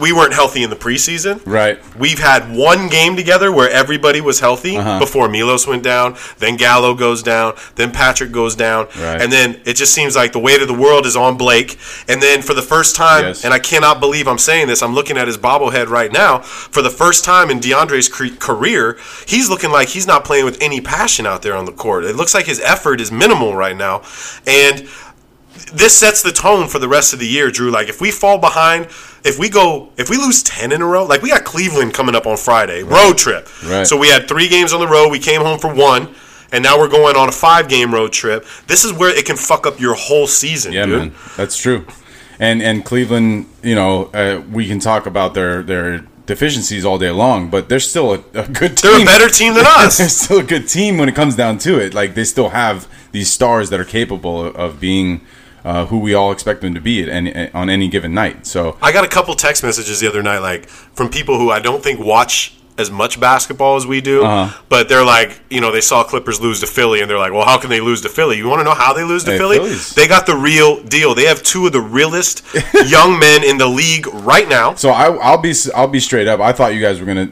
We weren't healthy in the preseason. Right. We've had one game together where everybody was healthy Uh-huh. before Milos went down. Then Gallo goes down. Then Patrick goes down. Right. And then it just seems like the weight of the world is on Blake. And then for the first time, Yes. and I cannot believe I'm saying this, I'm looking at his bobblehead right now. For the first time in DeAndre's career, he's looking like he's not playing with any passion out there on the court. It looks like his effort is minimal right now. And this sets the tone for the rest of the year, Drew. Like if we fall behind, if we go, if we lose ten in a row, like we got Cleveland coming up on Friday, road trip. Right. So we had three games on the road. We came home for one, and now we're going on a five-game road trip. This is where it can fuck up your whole season, Yeah, dude. man, that's true. And and Cleveland, you know, uh, we can talk about their their deficiencies all day long, but they're still a, a good team. They're a better team than <laughs> us. they're still a good team when it comes down to it. Like they still have these stars that are capable of being uh, who we all expect them to be at any, on any given night. So I got a couple text messages the other night, like from people who I don't think watch as much basketball as we do, Uh-huh. but they're like, you know, they saw Clippers lose to Philly, and they're like, well, how can they lose to Philly? You want to know how they lose to Hey, Philly? Phillies. They got the real deal. They have two of the realest <laughs> young men in the league right now. So I, I'll be I'll be straight up. I thought you guys were gonna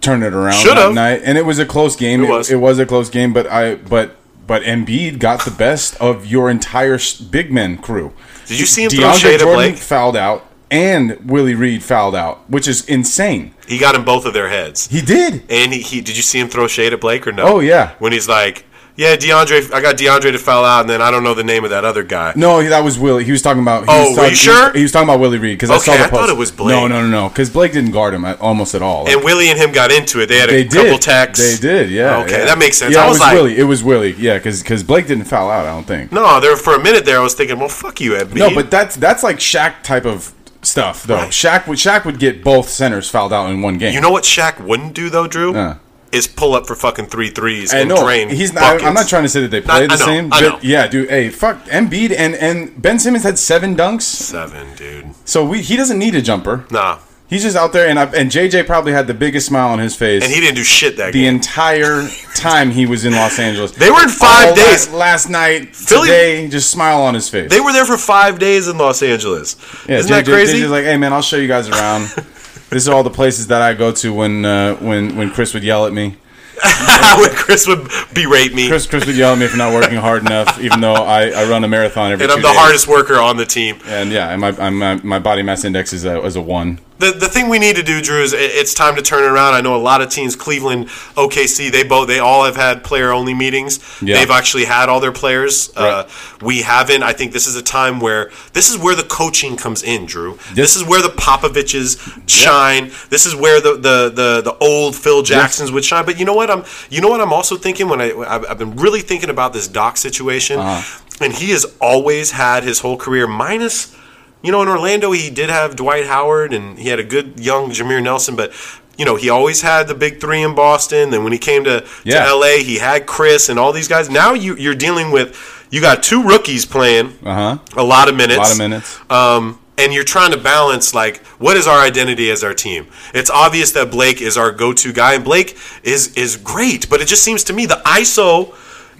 turn it around Should've. that night, and it was a close game. It was. It, was a close game, but I but but Embiid got the best of your entire big men crew. Did you see him throw DeAndre shade at Jordan Blake? fouled out, and Willie Reed fouled out, which is insane. He got in both of their heads. He did. And he, he did you see him throw shade at Blake or no? Oh, yeah. When he's like, yeah, DeAndre, I got DeAndre to foul out, and then I don't know the name of that other guy. No, that was Willie. He was talking about. He Oh, was were talking, you sure? He was, he was talking about Willie Reed because I saw the I post. thought it was Blake. No, no, no, no. Because Blake didn't guard him at, almost at all. And Willie and him got into it. They had a they couple did. texts. They did. Yeah. Okay, yeah. that makes sense. Yeah, I it was was like- Willie. It was Willie. Yeah, because Blake didn't foul out. I don't think. No, there for a minute there, I was thinking, well, fuck you, Embiid. No, but that's that's like Shaq type of stuff though. Right. Shaq would Shaq would get both centers fouled out in one game. you know what Shaq wouldn't do though, Drew? Uh. Is pull up for fucking three threes and know drain. he's not. buckets. I'm not trying to say that they play I- the know, same. But yeah, dude. Hey, fuck Embiid and and Ben Simmons had seven dunks, seven, dude. so we he doesn't need a jumper. Nah, He's just out there, and I, and JJ probably had the biggest smile on his face. and he didn't do shit that the game. entire <laughs> time he was in Los Angeles. They were in five All days. la- last night, Philly- today, just smile on his face. They were there for five days in Los Angeles. Yeah, Isn't that JJ crazy? JJ's like, hey man, I'll show you guys around. <laughs> this is all the places that I go to when uh, when when Chris would yell at me. <laughs> when Chris would berate me, Chris Chris would yell at me for not working hard enough, even though I, I run a marathon every. and I'm the days. hardest worker on the team. And yeah, and my, I'm, my my body mass index is a, is a one. The, the thing we need to do, Drew, is it- it's time to turn it around. I know a lot of teams, Cleveland, OKC, they both they all have had player only meetings. Yeah. They've actually had all their players. Uh, we haven't. I think this is a time where this is where the coaching comes in, Drew. This is where the Popoviches shine. This is where the, the, the, the old Phil Jacksons would shine. But you know what? I'm you know what I'm also thinking when I I've, I've been really thinking about this Doc situation, Uh-huh. and he has always had his whole career minus you know, in Orlando, he did have Dwight Howard and he had a good young Jameer Nelson, but you know, he always had the big three in Boston. Then when he came to, Yeah. to LA, he had Chris and all these guys. Now you, you're dealing with you got two rookies playing Uh huh. a lot of minutes. A lot of minutes. Um, and you're trying to balance like what is our identity as our team? It's obvious that Blake is our go-to guy, and Blake is is great, but it just seems to me the ISO.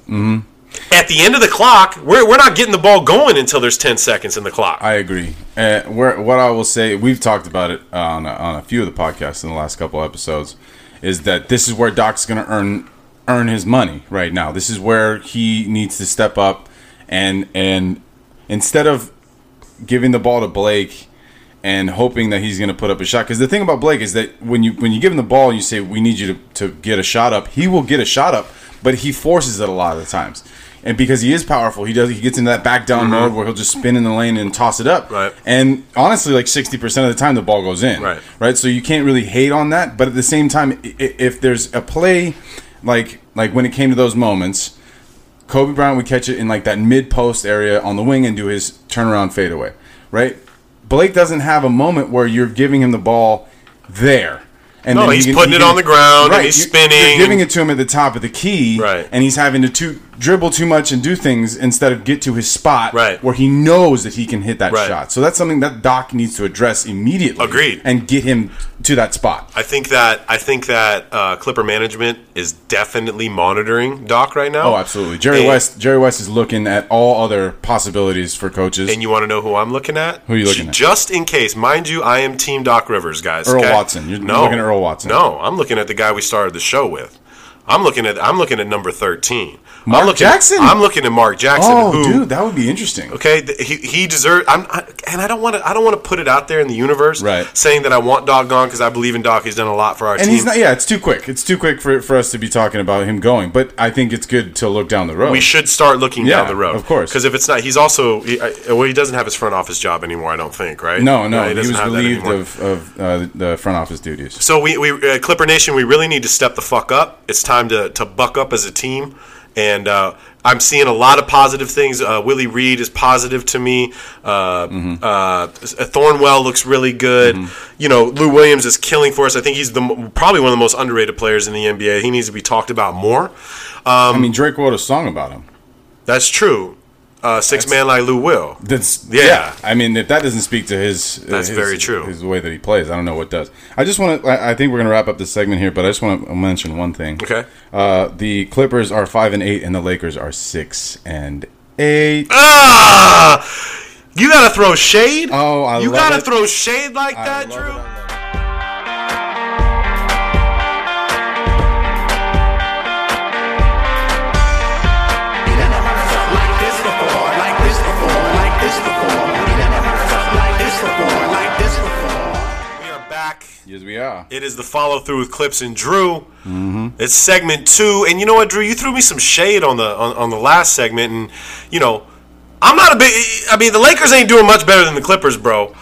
Mm-hmm. At the end of the clock, we're, we're not getting the ball going until there's 10 seconds in the clock. I agree. Where, what I will say, we've talked about it on a, on a few of the podcasts in the last couple episodes, is that this is where Doc's going to earn earn his money right now. This is where he needs to step up and and instead of giving the ball to Blake and hoping that he's going to put up a shot. Because the thing about Blake is that when you when you give him the ball and you say we need you to, to get a shot up, he will get a shot up, but he forces it a lot of the times. And because he is powerful, he does he gets into that back down mode where he'll just spin in the lane and toss it up. Mm-hmm. Right. And honestly, like sixty percent of the time, the ball goes in. Right. Right. So you can't really hate on that. But at the same time, if there's a play like like when it came to those moments, Kobe Bryant would catch it in like that mid post area on the wing and do his turnaround fadeaway, right? Blake doesn't have a moment where you're giving him the ball there. And No, then he he's can- putting he it on the ground and he's you- spinning You're giving it to him at the top of the key, Right. And he's having to too, dribble too much and do things instead of get to his spot, Right. Where he knows that he can hit that Right. shot. So that's something that Doc needs to address immediately. Agreed. And get him to that spot. I think that I think that uh, Clipper management is definitely monitoring Doc right now. Oh, absolutely. Jerry And- West. Jerry West is looking at all other possibilities for coaches. And you want to know who I'm looking at? Who are you looking at? Just in case, mind you, I am Team Doc Rivers, guys. Earl okay? Watson. You're no, looking at Earl Watson. No, I'm looking at the guy we started the show with. I'm looking at I'm looking at number 13. Mark I'm looking, Jackson? I'm looking at Mark Jackson. oh, who, dude, that would be interesting. Okay, he he deserves. I'm, I, and I don't want to. I don't want to put it out there in the universe, Right. Saying that I want Doc gone because I believe in Doc. He's done a lot for our And team. he's not. Yeah, it's too quick. It's too quick for, for us to be talking about him going. But I think it's good to look down the road. we should start looking Yeah, down the road, of course. Because if it's not, he's also he, well, he doesn't have his front office job anymore. I don't think, right? No, no, he he, was relieved of, of uh, the front office duties. So we, we uh, Clipper Nation, we really need to step the fuck up. It's time to, to buck up as a team and uh, I'm seeing a lot of positive things. Uh, Willie Reed is positive to me. Uh, uh, Thornwell looks really good. You know, Lou Williams is killing for us. I think he's the probably one of the most underrated players in the NBA. He needs to be talked about more. I mean, Drake wrote a song about him. That's true. Uh, six man like Lou Will. That's Yeah. yeah. I mean, if that doesn't speak to his, That's his- very true. His way that he plays, I don't know what does. I just want to. I think we're gonna wrap up this segment here, but I just want to mention one thing. Okay. Uh, the Clippers are five and eight, and the Lakers are six and eight. Ah, you gotta throw shade. Oh, I you gotta it. throw shade like I that, Drew. Are. It is the follow through with Clipps and Drew. Mm-hmm. It's segment two, and you know what, Drew? You threw me some shade on the on, on the last segment, and you know, I'm not a big. I mean, the Lakers ain't doing much better than the Clippers, bro.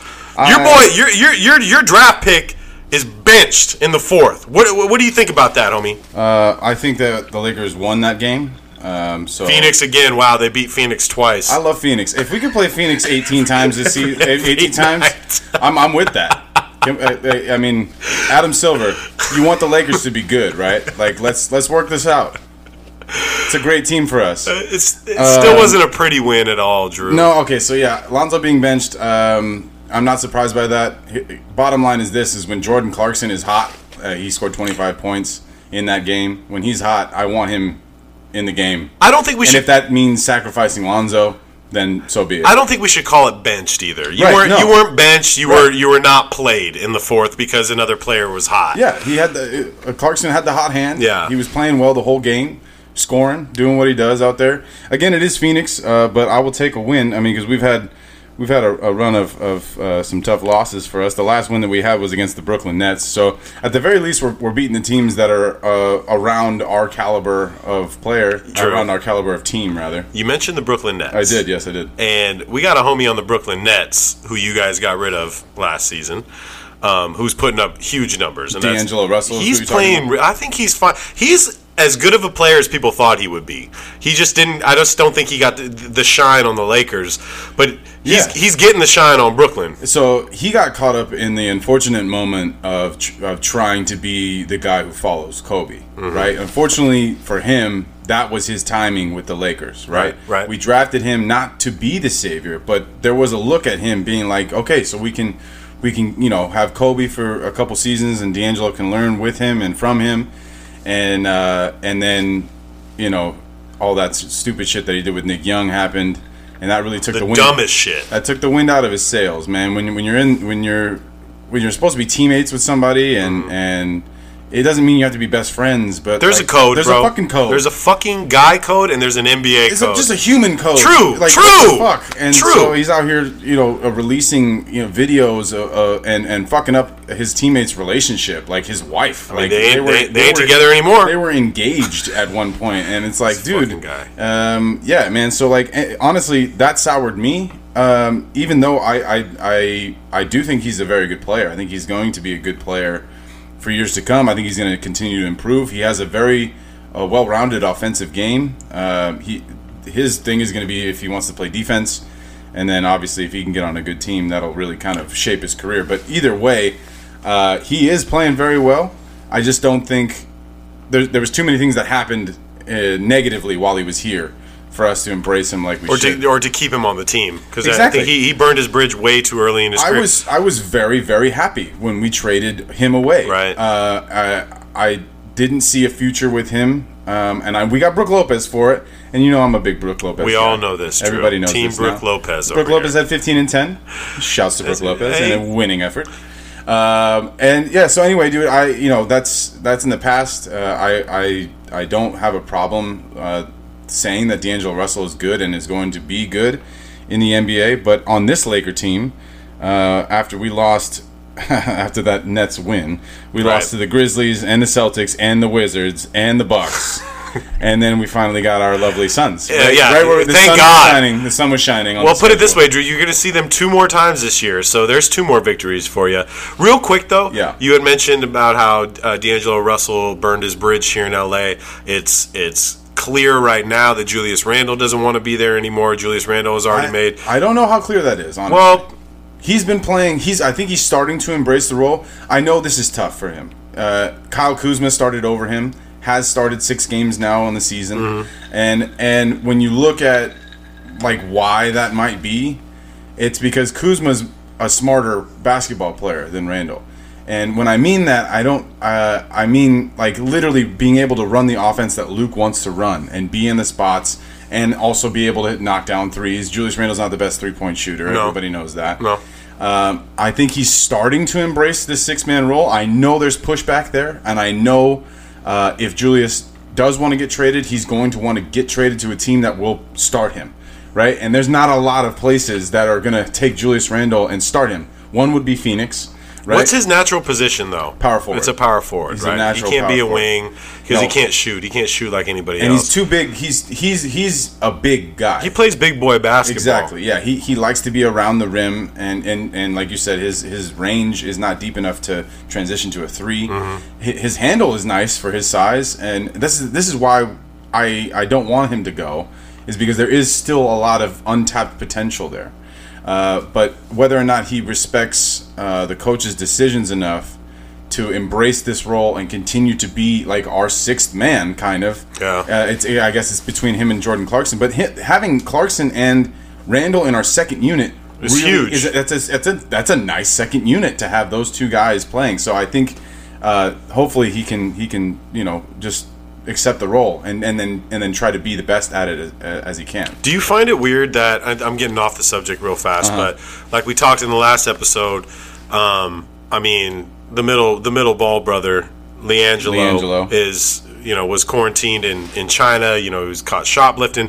Your boy, your your your your draft pick is benched in the fourth. What what, what do you think about that, homie? Uh, I think that the Lakers won that game. Um, so Phoenix again. Wow, they beat Phoenix twice. I love Phoenix. If we could play Phoenix 18 times this season, <laughs> 18 times. <laughs> I'm, I'm with that. Can- uh, I mean, Adam Silver, you want the Lakers to be good, right? Like, let's let's work this out. It's a great team for us. It's, it still wasn't a pretty win at all, Drew. Um, No, okay, so yeah, Lonzo being benched, um, I'm not surprised by that. Bottom line is this: is when Jordan Clarkson is hot, uh, he scored 25 points in that game. When he's hot, I want him in the game. I don't think we should And should. if that means sacrificing Lonzo, then so be it. I don't think we should call it benched either. You Right, weren't no. you weren't benched. You were you were not played in the fourth because another player was hot. Yeah, he had the uh, Clarkson had the hot hand. Yeah. he was playing well the whole game, scoring, doing what he does out there. Again, it is Phoenix, uh, but I will take a win. I mean, because we've had we've had a, a run of, of uh, some tough losses for us. The last win that we had was against the Brooklyn Nets. So at the very least, we're, we're beating the teams that are uh, around our caliber of player, True. around our caliber of team, rather. You mentioned the Brooklyn Nets. I did, yes, I did. And we got a homie on the Brooklyn Nets who you guys got rid of last season. Um, who's putting up huge numbers? And D'Angelo Russell He's playing. I think he's fine. He's as good of a player as people thought he would be. He just didn't. I just don't think he got the, the shine on the Lakers. But he's Yeah. he's getting the shine on Brooklyn. So he got caught up in the unfortunate moment of, tr- of trying to be the guy who follows Kobe, Mm-hmm. right? Unfortunately for him, that was his timing with the Lakers, right? Right, right. We drafted him not to be the savior, but there was a look at him being like, okay, so we can, we can, you know, have Kobe for a couple seasons, and D'Angelo can learn with him and from him, and uh, and then, you know, all that stupid shit that he did with Nick Young happened, and that really took The the, wind dumbest shit. that took the wind out of his sails, man. When when you're in when you're when you're supposed to be teammates with somebody and and it doesn't mean you have to be best friends, but. There's like, a code, There's bro. a fucking code. There's a fucking guy code, and there's an NBA it's code. just a human code. True, like, true, fuck. And true. so he's out here, you know, uh, releasing you know videos uh, uh, and and fucking up his teammates' relationship, like his wife. mean, like they ain't- they- they ain't together anymore. They were engaged at one point, and it's like, dude, guy. um, yeah, man. So like, eh, honestly, that soured me. Um, even though I, I I I do think he's a very good player. I think he's going to be a good player for years to come. I think he's going to continue to improve. He has a very uh, well-rounded offensive game. Um, he his thing is going to be if he wants to play defense, and then obviously if he can get on a good team, that'll really kind of shape his career. But either way, uh, he is playing very well. I just don't think there, there was too many things that happened uh, negatively while he was here for us to embrace him like we or should. to, or to keep him on the team because I Exactly. think he, he burned his bridge way too early in his I career. was I was very very happy when we traded him away. Right. Uh, I I didn't see a future with him, um, and I, we got Brooke Lopez for it. And you know I'm a big Brooke Lopez. We guy. all know this. Everybody knows Team this Brooke now. Lopez Brooke Lopez here. had 15 and 10. Shouts to Brooke Lopez hey. and a winning effort. Um, and yeah, so anyway, dude, I you know that's that's in the past. Uh, I I I don't have a problem uh, saying that D'Angelo Russell is good and is going to be good in the NBA. But on this Laker team, uh, after we lost. <laughs> after that Nets win, we Right. lost to the Grizzlies and the Celtics and the Wizards and the Bucks, <laughs> and then we finally got our lovely Suns. Yeah, yeah. where the Thank sun God. was shining. The sun was shining. On Well, put it this way, Drew. You're going to see them two more times this year, so there's two more victories for you. Real quick, though, Yeah. you had mentioned about how uh, D'Angelo Russell burned his bridge here in LA. It's it's clear right now that Julius Randle doesn't want to be there anymore. Julius Randle has already I, made. I don't know how clear that is. Honestly. Well, he's been playing. He's. I think he's starting to embrace the role. I know this is tough for him. Uh, Kyle Kuzma started over him. Has started six games now on the season, Mm-hmm. and and when you look at like why that might be, it's because Kuzma's a smarter basketball player than Randle. And when I mean that, I don't. Uh, I mean like literally being able to run the offense that Luke wants to run and be in the spots and also be able to knock down threes. Julius Randle's not the best three point shooter. No. Everybody knows that. No. Um, I think he's starting to embrace this six man role. I know there's pushback there, and I know uh, if Julius does want to get traded, he's going to want to get traded to a team that will start him, right? And there's not a lot of places that are going to take Julius Randle and start him. One would be Phoenix, right? what's his natural position though? Power forward. It's a power forward, He's a right? he can't be a wing because he can't shoot. He can't shoot like anybody else. and else. he's too big. He's he's he's a big guy. he plays big boy basketball. Exactly. Yeah, he, he likes to be around the rim, and, and, and like you said, his his range is not deep enough to transition to a 3 mm-hmm. Hi- His handle is nice for his size, and this is this is why I I don't want him to go, is because there is still a lot of untapped potential there. Uh, but whether or not he respects uh, the coach's decisions enough to embrace this role and continue to be like our sixth man, kind of. Yeah. Uh, it's I guess it's between him and Jordan Clarkson, but hi- having Clarkson and Randle in our second unit It's huge. Is, that's a, that's a that's a nice second unit to have those two guys playing. So I think uh, hopefully he can he can you know just accept the role and, and then and then try to be the best at it as, as he can. Do you find it weird that I- I'm getting off the subject real fast, Uh-huh. but like we talked in the last episode, um, I mean the middle the middle ball brother LiAngelo, LiAngelo. is you know was quarantined in in China. You know he was caught shoplifting.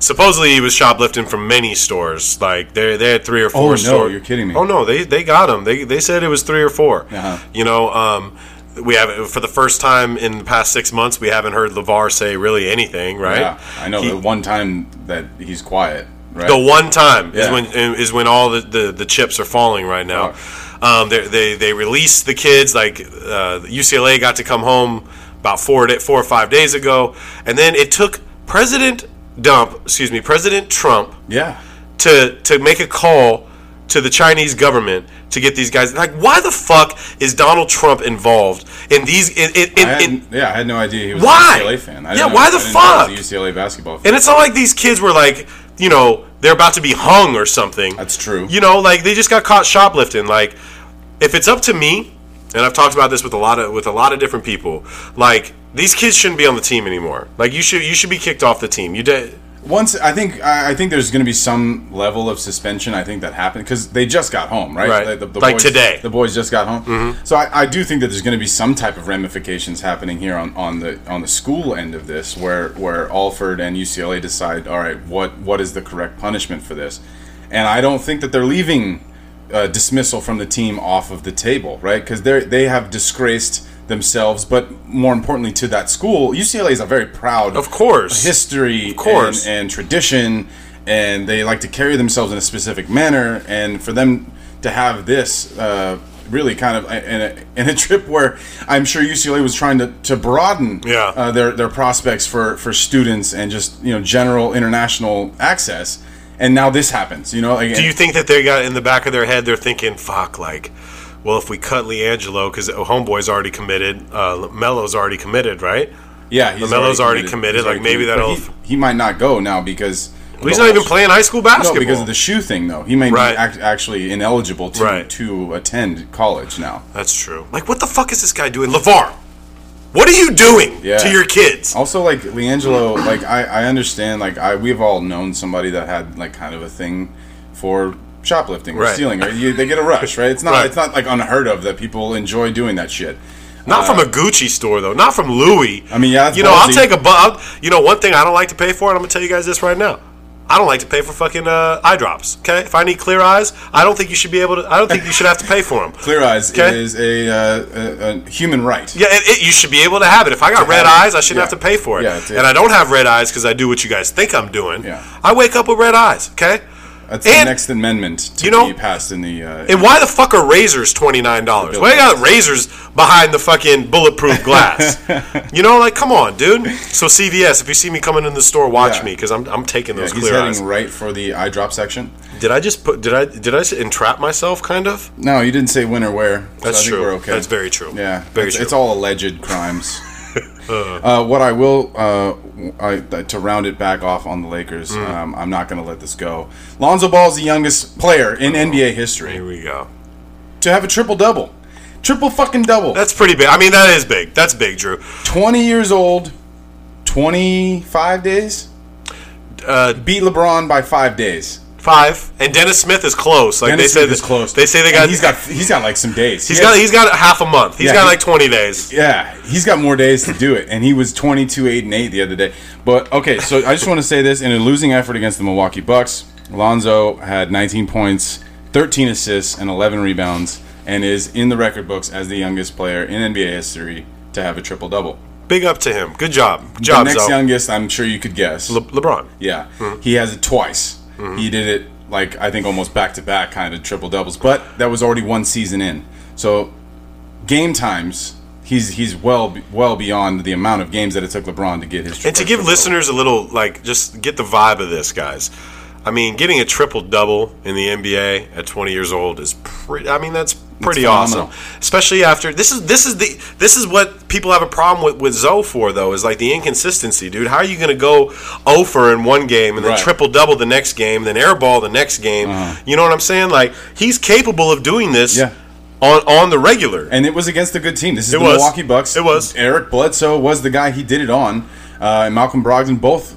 Supposedly he was shoplifting from many stores. Like they they had three or four. Oh, no, stores. you're kidding me. Oh no, they they got him. They they said it was three or 4 Uh-huh. You know. Um, we have for the first time in the past six months. We haven't heard LaVar say really anything, right? Yeah, I know He- the one time that he's quiet. Right. the one time is when is when all the, the, the chips are falling right now. Um, they they they released the kids like uh, UCLA got to come home about four four or five days ago, and then it took President Dump, excuse me, President Trump yeah. to to make a call to the Chinese government to get these guys. Like, why the fuck is Donald Trump involved in these? In, in, in, I had, yeah, I had no idea he was Why? a UCLA fan. I Yeah, know- why the I didn't he fuck? UCLA basketball fan. and it's not like these kids were like, you know, they're about to be hung or something. That's true. You know, like they just got caught shoplifting. Like, if it's up to me, and I've talked about this with a lot of with a lot of different people, like these kids shouldn't be on the team anymore. Like you should you should be kicked off the team. You did. Once I think I think there's going to be some level of suspension. I think that happened because they just got home, right? Right. Like today. The boys just got home. So I, I do think that there's going to be some type of ramifications happening here on, on the on the school end of this, where where Alford and UCLA decide, all right, what what is the correct punishment for this? And I don't think that they're leaving uh, dismissal from the team off of the table, right? Because they they have disgraced themselves, but more importantly to that school, UCLA is a very proud, Of course. history, Of course. and, and tradition, and they like to carry themselves in a specific manner. And for them to have this, uh, really kind of in a, in a <laughs> trip where I'm sure UCLA was trying to, to broaden Yeah. uh, their their prospects for for students and just you know general international access. And now this happens, you know. Like, Do you think that they got in the back of their head? They're thinking, "Fuck, like." Well, if we cut LiAngelo because Homeboy's already committed, uh, Melo's already committed, right? yeah, he's LaMelo's already committed, He's like, maybe committed. That'll- he, he might not go now because Well, he's not even playing high school basketball. No, because of the shoe thing, though. He may Right. be act- actually ineligible to Right. to attend college now. That's true. Like, what the fuck is this guy doing, LaVar? What are you doing Yeah. to your kids? Also, like LiAngelo, like I, I understand, like I we've all known somebody that had like kind of a thing for shoplifting or Right. stealing, right? You, they get a rush, right? It's not Right. it's not like unheard of that people enjoy doing that shit. Not from a Gucci store though. Not from Louis. I mean, yeah, you know, I'll take a bu- You know, one thing I don't like to pay for, and I'm gonna tell you guys this right now. I don't like to pay for fucking uh, eye drops. Okay, if I need clear eyes, I don't think you should be able to. I don't think you should have to pay for them. <laughs> Clear eyes Okay. is a, uh, a, a human right. Yeah, it, it, you should be able to have it. If I got To red have it. eyes, I shouldn't Yeah. have to pay for it. Yeah, and I don't have red eyes because I do what you guys think I'm doing. Yeah. I wake up with red eyes. Okay. That's And- the next amendment to You know- be passed in the. Uh, And why the fuck are razors twenty nine dollars? Why got razors behind the fucking bulletproof glass? <laughs> you know, like come on, dude. So CVS, if you see me coming in the store, watch Yeah. me because I'm I'm taking yeah, those he's clear heading eyes. right for the eye drop section. Did I just put? Did I did I entrap myself? Kind of. No, you didn't say when or where. so That's I think true. We're okay. That's very true. Yeah, very it's, true. it's all alleged crimes. <laughs> uh, what I will, uh, I, to round it back off on the Lakers, Mm. um, I'm not going to let this go. Lonzo Ball is the youngest player in NBA history Here we go. to have a triple double, triple fucking double. That's pretty big. I mean, that is big. That's big, Drew. 20 years old, 25 days. Uh, Beat LeBron by five days. Five, and Dennis Smith is close. Like Dennis they Smith say, is close. They say they And got. he's got he's got like some days. He's He has, got. He's got half a month. He's Yeah, got he- like twenty days. Yeah, he's got more days to do it, and he was 22, 8, and 8 the other day. But okay, so I just want to say this: in a losing effort against the Milwaukee Bucks, Lonzo had 19 points, 13 assists, and 11 rebounds, and is in the record books as the youngest player in NBA history to have a triple double. Big up to him. Good job. Good The next Zo. youngest, I'm sure you could guess. Le- LeBron. Yeah, hmm. he has it twice. He did it like I think almost back to back kind of triple doubles, but that was already one season in. So game times, he's he's well well beyond the amount of games that it took LeBron to get his. And to give listeners a little like just get the vibe of this, guys. I mean, getting a triple double in the NBA at 20 years old is pretty. I mean, that's pretty awesome. Especially after this is this is the this is what people have a problem with with Zoe for though is like the inconsistency, dude. How are you going to go over in one game and then Right. triple double the next game, then airball the next game? You know what I'm saying? Like he's capable of doing this. Yeah. On, on the regular, and it was against a good team. This is It the was. Milwaukee Bucks. It was. Eric Bledsoe was the guy he did it on, uh, and Malcolm Brogdon both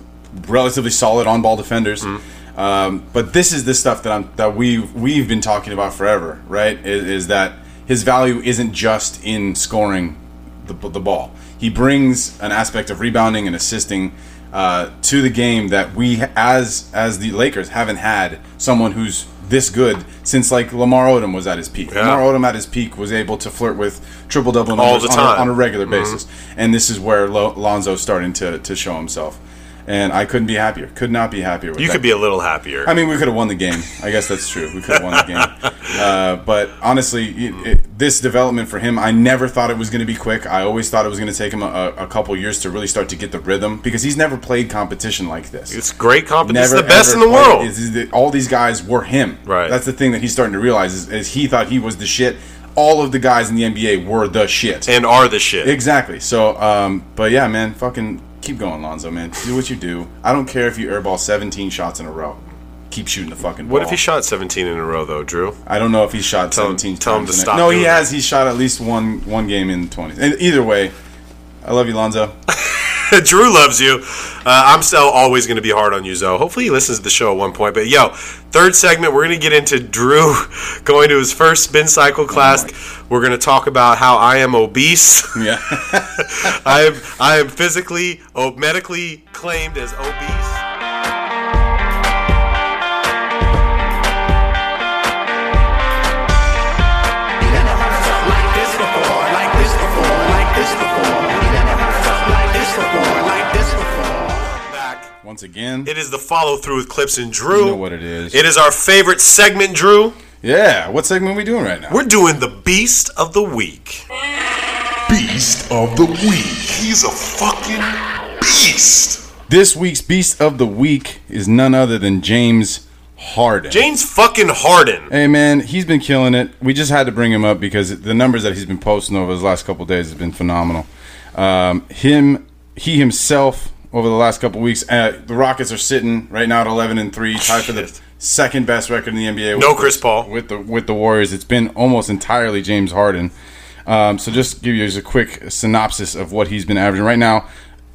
relatively solid on ball defenders. Mm-hmm. Um, but this is the stuff that I'm that we we've been talking about forever, right? Is, is that his value isn't just in scoring the, the ball. He brings an aspect of rebounding and assisting uh, to the game that we, as as the Lakers, haven't had someone who's this good since like Lamar Odom was at his peak. Yeah. Lamar Odom at his peak was able to flirt with triple double All numbers the on, time. Mm-hmm. a, on a regular basis, and this is where Lo- Lonzo's starting to to show himself. And I couldn't be happier. Could not be happier. With you that. could be a little happier. I mean, we could have won the game. I guess that's true. We could have won the game. <laughs> Uh, but honestly, it, it, this development for him, I never thought it was going to be quick. I always thought it was going to take him a, a couple years to really start to get the rhythm because he's never played competition like this. it's great competition. It's the best in the played- world. is- is that all these guys were him. Right. That's the thing that he's starting to realize is, is he thought he was the shit. All of the guys in the NBA were the shit. and are the shit. Exactly. So, um, but yeah, man, fucking keep going, Lonzo, man. Do what you do. I don't care if you airball 17 shots in a row. Keep shooting the fucking ball. What if he shot 17 in a row though, Drew? I don't know if he shot Tell him- 17 tell him times to stop No, he has. He shot at least one one game in the 20s. And either way, I love you, Lonzo. <laughs> Drew loves you. Uh, I'm still always going to be hard on you, Zoe. Hopefully, he listens to the show at one point. But yo, third segment, we're going to get into Drew <laughs> going to his first spin cycle class. we're going to talk about how I am obese. Yeah. <laughs> I am I am physically, oh, medically claimed as obese. Once again, It is the follow through with Clipps and Drew. you know what it is. It is our favorite segment, Drew. yeah. What segment are we doing right now? We're doing the Beast of the Week. Beast of the Week. He's a fucking beast. This week's Beast of the Week is none other than James Harden. James fucking Harden. Hey man, he's been killing it. We just had to bring him up because the numbers that he's been posting over his last couple days has been phenomenal. Um, him, he himself, over the last couple weeks, uh, the Rockets are sitting right now at eleven and three, tied for the second best record in the NBA. No with the- Chris Paul. with the with the Warriors. It's been almost entirely James Harden. Um, so just give you just a quick synopsis of what he's been averaging right now.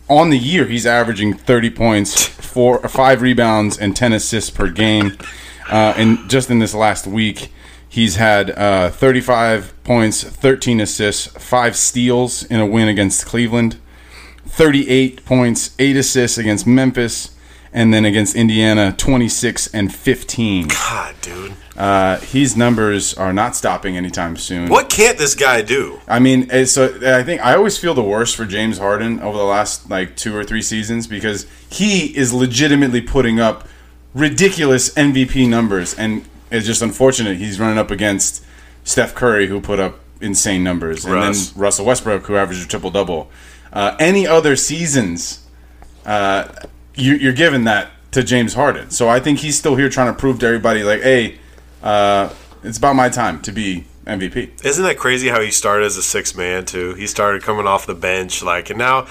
On the year, he's averaging 30 points, four, five rebounds, and 10 assists per game. Uh, and just in this last week, he's had uh, 35 points, 13 assists, five steals in a win against Cleveland, 38 points, eight assists against Memphis, and then against Indiana, 26 and 15. God, dude. Uh, his numbers are not stopping anytime soon. What can't this guy do? I mean, so I think I always feel the worst for James Harden over the last like two or three seasons because he is legitimately putting up ridiculous MVP numbers, and it's just unfortunate he's running up against Steph Curry, who put up insane numbers, and Russ. then Russell Westbrook, who averaged a triple double. Uh, any other seasons, uh, you, you're giving that to James Harden. So I think he's still here trying to prove to everybody, like, hey, uh, it's about my time to be MVP. Isn't that crazy how he started as a six man too? He started coming off the bench, like, and now,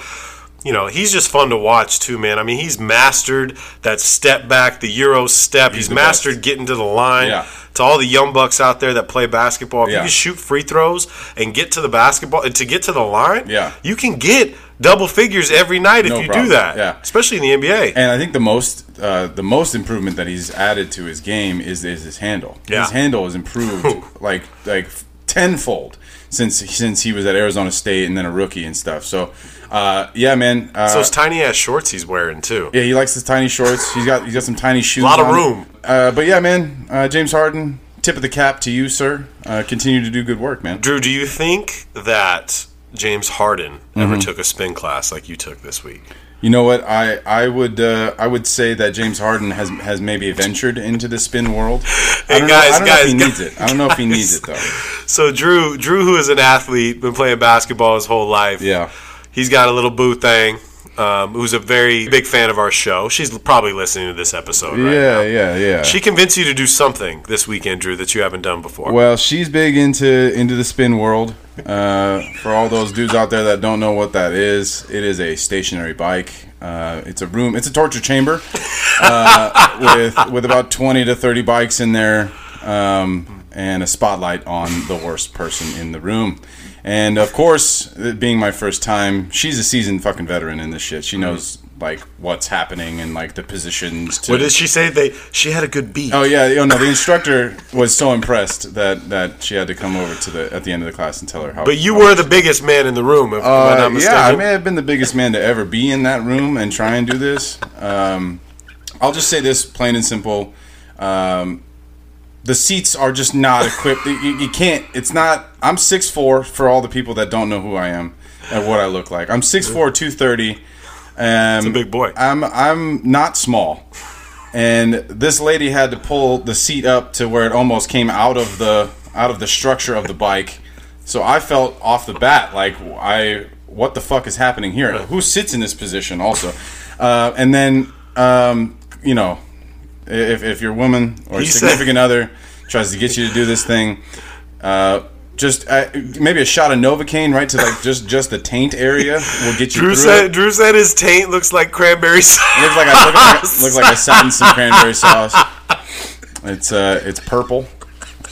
you know, he's just fun to watch too, man. I mean, he's mastered that step back, the Euro step. He's, the mastered best. getting to the line. Yeah. To all the young bucks out there that play basketball, if Yeah. you can shoot free throws and get to the basketball and to get to the line, Yeah. you can get double figures every night if No you problem. do that. Yeah. especially in the NBA. And I think the most uh, the most improvement that he's added to his game is is his handle. Yeah. His handle has improved like like tenfold since since he was at Arizona State and then a rookie and stuff. So uh, yeah, man. Uh, It's those tiny ass shorts he's wearing too. yeah, he likes his tiny shorts. He's got he's got some tiny shoes. A lot of on. room. Uh, but yeah, man. Uh, James Harden, tip of the cap to you, sir. Uh, continue to do good work, man. Drew, do you think that James Harden Mm-hmm. ever took a spin class like you took this week? You know what? I I would uh, I would say that James Harden has has maybe ventured into the spin world. <laughs> I Hey, don't guys, know, I guys, if he guys. needs it. I don't know if he needs it though. <laughs> So Drew, Drew, who is an athlete, been playing basketball his whole life. Yeah. He's got a little boo thing. Um, who's a very big fan of our show. She's probably listening to this episode right yeah, now. yeah, yeah. She convinced you to do something this weekend, Drew, that you haven't done before. well, she's big into into the spin world. Uh, for all those dudes out there that don't know what that is, it is a stationary bike. Uh, it's a room. It's a torture chamber uh, <laughs> with with about twenty to thirty bikes in there, um, and a spotlight on the worst person in the room. And of course, it being my first time, she's a seasoned fucking veteran in this shit. She knows like what's happening and like the positions. To, what did she say? They she had a good beat. Oh yeah, you know the instructor was so impressed that that she had to come over to the at the end of the class and tell her how. but you were the biggest man in the room, if Uh, not yeah, I may have been the biggest man to ever be in that room and try and do this. Um, I'll just say this plain and simple: um, the seats are just not equipped. you, you can't. It's not. I'm 6'4", for all the people that don't know who I am and what I look like. I'm 6'4", 230. Um, a big boy. I'm I'm not small, and this lady had to pull the seat up to where it almost came out of the out of the structure of the bike. So I felt off the bat like I what the fuck is happening here? Who sits in this position also? Uh, and then um, you know if, if your woman or He said- significant other tries to get you to do this thing, uh, just uh, maybe a shot of Novocaine right to like just just the taint area will get you Drew through said it. Drew said his taint looks like cranberry sauce. It Looks like I look like, look like I sat in some <laughs> cranberry sauce. It's uh, it's purple,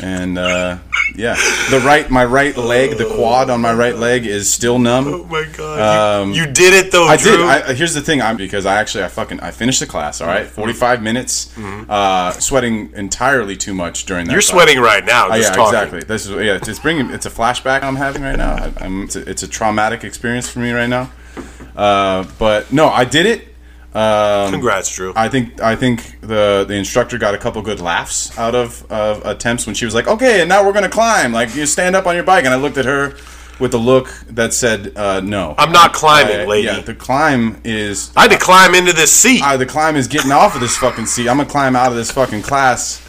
and uh, yeah, the right my right leg, the quad on my right leg is still numb. Oh my god! you, you did it though, Um, I Drew. did. I, here's the thing. I'm because I actually I fucking I finished the class. All right, 45 minutes, uh, sweating entirely too much during that. You're class. sweating right now. Just yeah, talking. exactly. This is yeah. It's bringing. It's a flashback I'm having right now. I, I'm, it's, a, it's a traumatic experience for me right now. Uh, but no, I did it. Um, Congrats, Drew. I think I think the the instructor got a couple good laughs out of, of attempts when she was like, "Okay, and now we're gonna climb. Like you stand up on your bike." And I looked at her with a look that said, uh, "No, I'm not climbing, Uh, lady. Yeah, the climb is I had to climb into this seat. uh, the climb is getting off of this fucking seat. I'm gonna climb out of this fucking class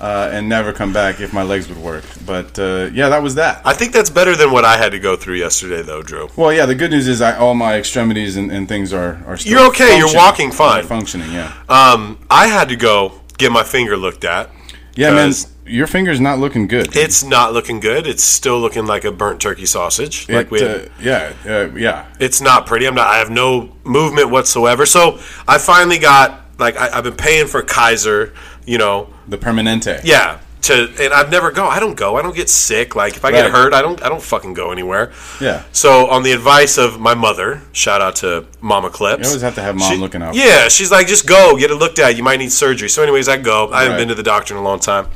uh, and never come back if my legs would work. But uh, yeah, that was that. I think that's better than what I had to go through yesterday, though, Drew. Well, yeah, the good news is I, all my extremities and, and things are, are still You're okay, you're walking fine. Functioning, yeah. Um, I had to go get my finger looked at. Yeah, man, your finger's not looking good. It's not looking good. It's still looking like a burnt turkey sausage. Like we, uh, yeah, uh, yeah. it's not pretty. I'm not. I have no movement whatsoever. So I finally got like I, I've been paying for Kaiser. You know, The permanente. yeah. To and I've never go. I don't go. I don't get sick. Like if I get hurt, I don't. I don't fucking go anywhere. Yeah. So on the advice of my mother, shout out to Mama Clipps. You always have to have mom She- looking out. Yeah, she's like, just go, get it looked at. You might need surgery. So, anyways, I go. I haven't Right. been to the doctor in a long time.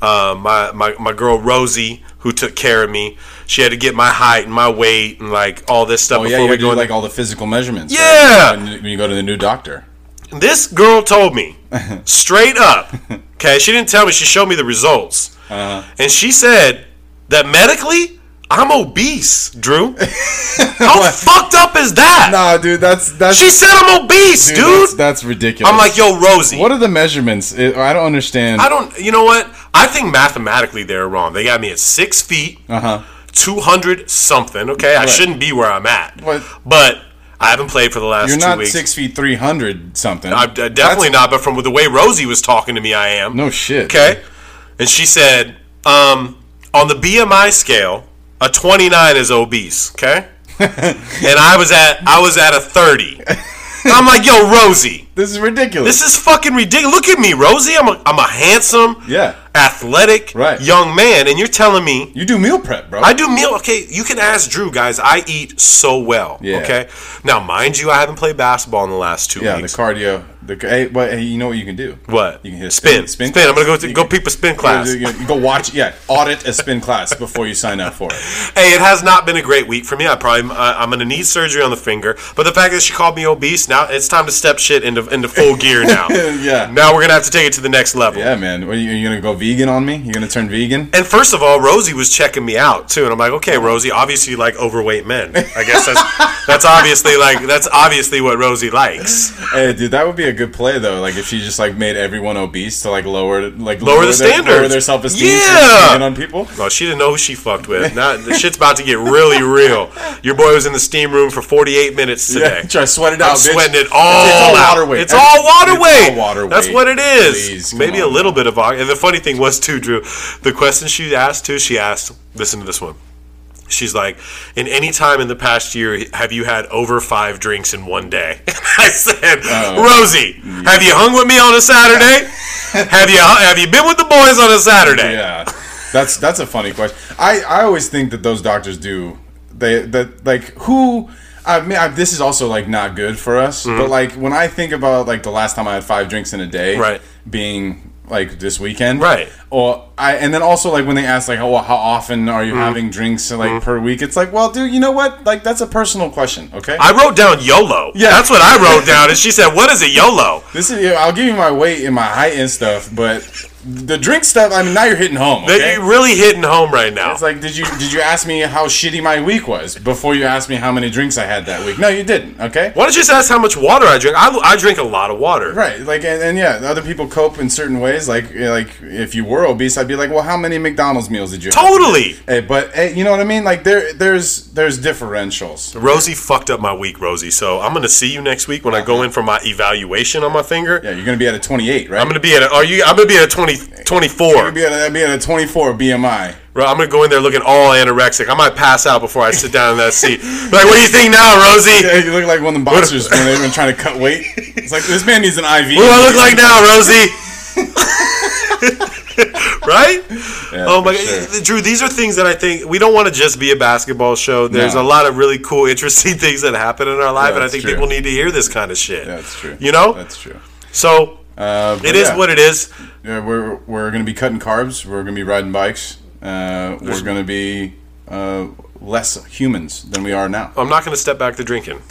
Um, my, my my girl Rosie, who took care of me, she had to get my height and my weight and like all this stuff Oh yeah, before we go. like all the physical measurements. right? Yeah! You- when you go to the new doctor. This girl told me <laughs> straight up. <laughs> Okay, she didn't tell me. She showed me the results, Uh-huh. and she said that medically, I'm obese, Drew. <laughs> How fucked up is that? Nah, dude, that's that's She said I'm obese, dude, dude. That's, that's ridiculous. I'm like, yo, Rosie. what are the measurements? I don't understand. I don't. You know what? I think mathematically they're wrong. They got me at six feet, Uh huh. two hundred something. Okay, I shouldn't be where I'm at. But- but I haven't played for the last You're two not weeks. six feet three hundred something. I'm uh, definitely not. But from the way Rosie was talking to me, I am. No shit. Okay. And she said, um, on the BMI scale, a 29 is obese. Okay. <laughs> and I was at I was at a 30. I'm like, yo, Rosie, This is ridiculous. this is fucking ridiculous. Look at me, Rosie. I'm a, I'm a handsome, Yeah. athletic, Right. young man, and you're telling me you do meal prep, bro. I do meal. Okay, you can ask Drew, guys. I eat so well. Yeah. Okay. Now, mind you, I haven't played basketball in the last two yeah, the cardio. The hey, but hey, you know what you can do? what? You can hit spin. spin- Spin. spin I'm gonna go to, go can- peep a spin class. You, go watch, yeah, audit a spin class before you sign up for it. <laughs> Hey, it has not been a great week for me. I probably I'm gonna need surgery on the finger. But the fact that she called me obese, now it's time to step shit into into full gear now. <laughs> Yeah. Now we're gonna have to take it to the next level. Yeah, man. Are you, are you gonna go vegan on me? You gonna turn vegan? And first of all, Rosie was checking me out too, and I'm like, okay, Rosie, obviously you like overweight men. I guess that's <laughs> that's obviously like that's obviously what Rosie likes. Hey, dude, that would be a good play though. Like if she just like made everyone obese to like lower like Lower the their, standards. lower their self esteem. Yeah. on people. Well, she didn't know who she fucked with. <laughs> Now the shit's about to get really real. Your boy was in the steam room for 48 minutes today. Yeah, try sweat it out. I'm bitch. sweating it all out. water It's all water It's all water That's what it is. Please, Maybe a little now. bit of vodka. And the funny thing was too, Drew. The question she asked too. She asked. Listen to this one. She's like, in any time in the past year, have you had over five drinks in one day? <laughs> I said, Rosie, have you hung with me on a Saturday? have you have you been with the boys on a Saturday? Yeah, that's that's a funny question. I I always think that those doctors do they that like who. I mean, I, this is also like not good for us. But like when I think about like the last time I had five drinks in a day, Mm-hmm. Right. being like this weekend, Right. Or I and then also like when they ask like, oh, well, how often are you Mm-hmm. having drinks like per week? It's like, well, dude, you know what? Like that's a personal question. Okay, I wrote down YOLO. Yeah. That's what I wrote down. And she said, What is a YOLO? this is I'll give you my weight and my height and stuff, but the drink stuff. I mean, now you're hitting home. They're really hitting home right now. It's like, did you did you ask me how shitty my week was before you asked me how many drinks I had that week? No, you didn't. Okay. Why don't you just ask how much water I drink? I, I drink a lot of water. Right, like, and, and yeah, other people cope in certain ways. Like, like if you were obese, I'd be like, well, how many McDonald's meals did you? Totally. Hey, but hey, you know what I mean? Like, there, there's, there's differentials. Rosie fucked up my week, Rosie. So I'm gonna see you next week when I go in for my evaluation on my finger. Yeah, you're gonna be at a 28, right? I'm gonna be at a, are you? I'm gonna be at a 20, 24. You're gonna be a, be at a 24 BMI. Bro, I'm gonna go in there looking all anorexic. I might pass out before I sit down in that seat. Like, what do you think now, Rosie? Yeah, you look like one of the boxers when they've been trying to cut weight. It's like this man needs an IV. What do I look like now, Rosie? <laughs> right? Yeah, oh my god, sure. Drew! These are things that I think we don't want to just be a basketball show. There's No. a lot of really cool, interesting <laughs> things that happen in our life, Yeah, and I think true. people need to hear this kind of shit. That's true. You know, That's true. so Uh, it is yeah. what it is. Yeah, we're we're gonna be cutting carbs. We're gonna be riding bikes. Uh, we're gonna be uh, less humans than we are now. I'm not going to step back to drinking. <laughs>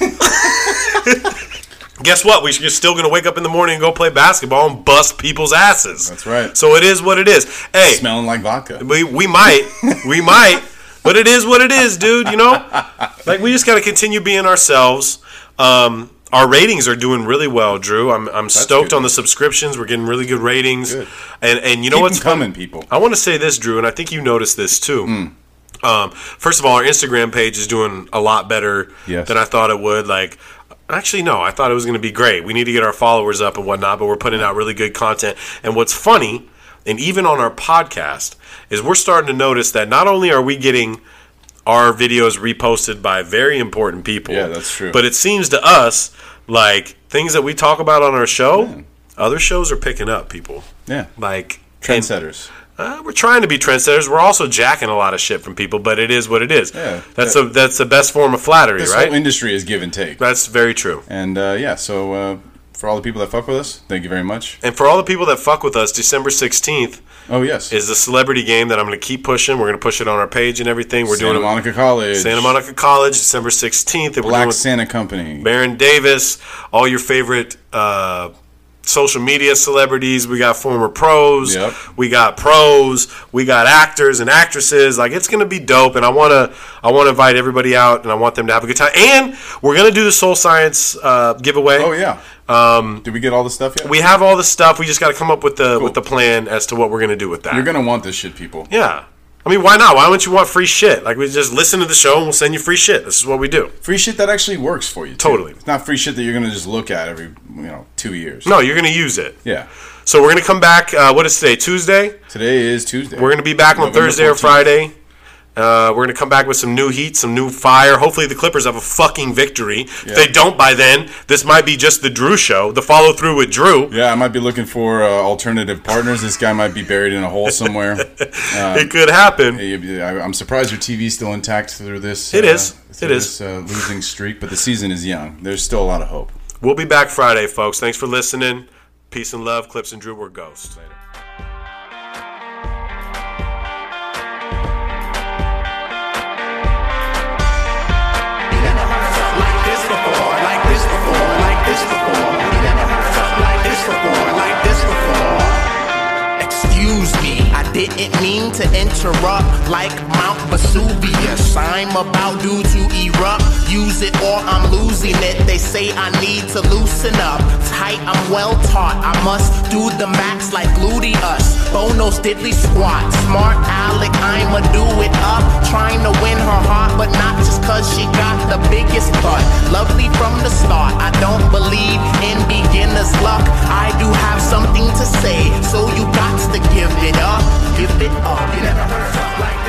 Guess what? We're still going to wake up in the morning and go play basketball and bust people's asses. That's right. So it is what it is. Hey, Smelling like vodka. We we might, we might, but it is what it is, dude. You know, <laughs> like we just got to continue being ourselves. Um, our ratings are doing really well, Drew. I'm I'm stoked good. on the subscriptions. We're getting really good ratings, Good. and and you know Keep what's coming, people. I want to say this, Drew, and I think you noticed this too. Hmm. Um, first of all, our Instagram page is doing a lot better Yes. than I thought it would. Like, actually, no, I thought it was going to be great. We need to get our followers up and whatnot, but we're putting out really good content. And what's funny, and even on our podcast, is we're starting to notice that not only are we getting our videos reposted by very important people, Yeah, that's true. But it seems to us like things that we talk about on our show, other shows are picking up. People, Yeah, like and- trendsetters. uh, we're trying to be trendsetters. We're also jacking a lot of shit from people, but it is what it is. Yeah. that's the that's the best form of flattery, This right? whole industry is give and take. That's very true. And uh, yeah, so uh, for all the people that fuck with us, thank you very much. And for all the people that fuck with us, December sixteenth Oh yes, is the celebrity game that I'm going to keep pushing. We're going to push it on our page and everything. We're Santa doing Monica College, Santa Monica College, December sixteenth. We're Black Santa Company. Baron Davis, all your favorite uh, social media celebrities, we got former pros, Yep. we got pros, we got actors and actresses. Like it's gonna be dope, and I wanna I wanna invite everybody out, and I want them to have a good time. And we're gonna do the Soul Science uh, giveaway. Oh yeah. Um, Did we get all the stuff yet? We have all the stuff. We just got to come up with the with the plan as to what we're gonna do with that. You're gonna want this shit, people. yeah. I mean, why not? Why don't you want free shit? Like, we just listen to the show and we'll send you free shit. This is what we do. Free shit that actually works for you. too. Totally. It's not free shit that you're gonna just look at every you know two years. No, you're going to use it. Yeah. So we're going to come back. Uh, what is today? Tuesday? Today is Tuesday. We're going to be back on November Thursday or Friday. Uh, we're going to come back with some new heat, some new fire. Hopefully, the Clippers have a fucking victory. If they don't by then, this might be just the Drew show, the follow through with Drew. Yeah, I might be looking for uh, alternative partners. This guy might be buried in a hole somewhere. <laughs> it could happen. I'm surprised your TV's still intact through this. It uh, is. It is. This, uh, losing streak, but the season is young. There's still a lot of hope. We'll be back Friday, folks. Thanks for listening. Peace and love. Clipps and Drew, we're ghosts. You didn't mean to interrupt like Mount Vesuvius. I'm about due to erupt. Use it or I'm losing it. They say I need to loosen up. Tight, I'm well taught. I must do the max like gluteus. Bono diddly squat. Smart Alec, I'ma do it up. Trying to win her heart, but not just cause she got the biggest butt. Lovely from the start. I don't believe in beginner's luck. I do have something to say, so you got to give it up. Give it up. You never heard like.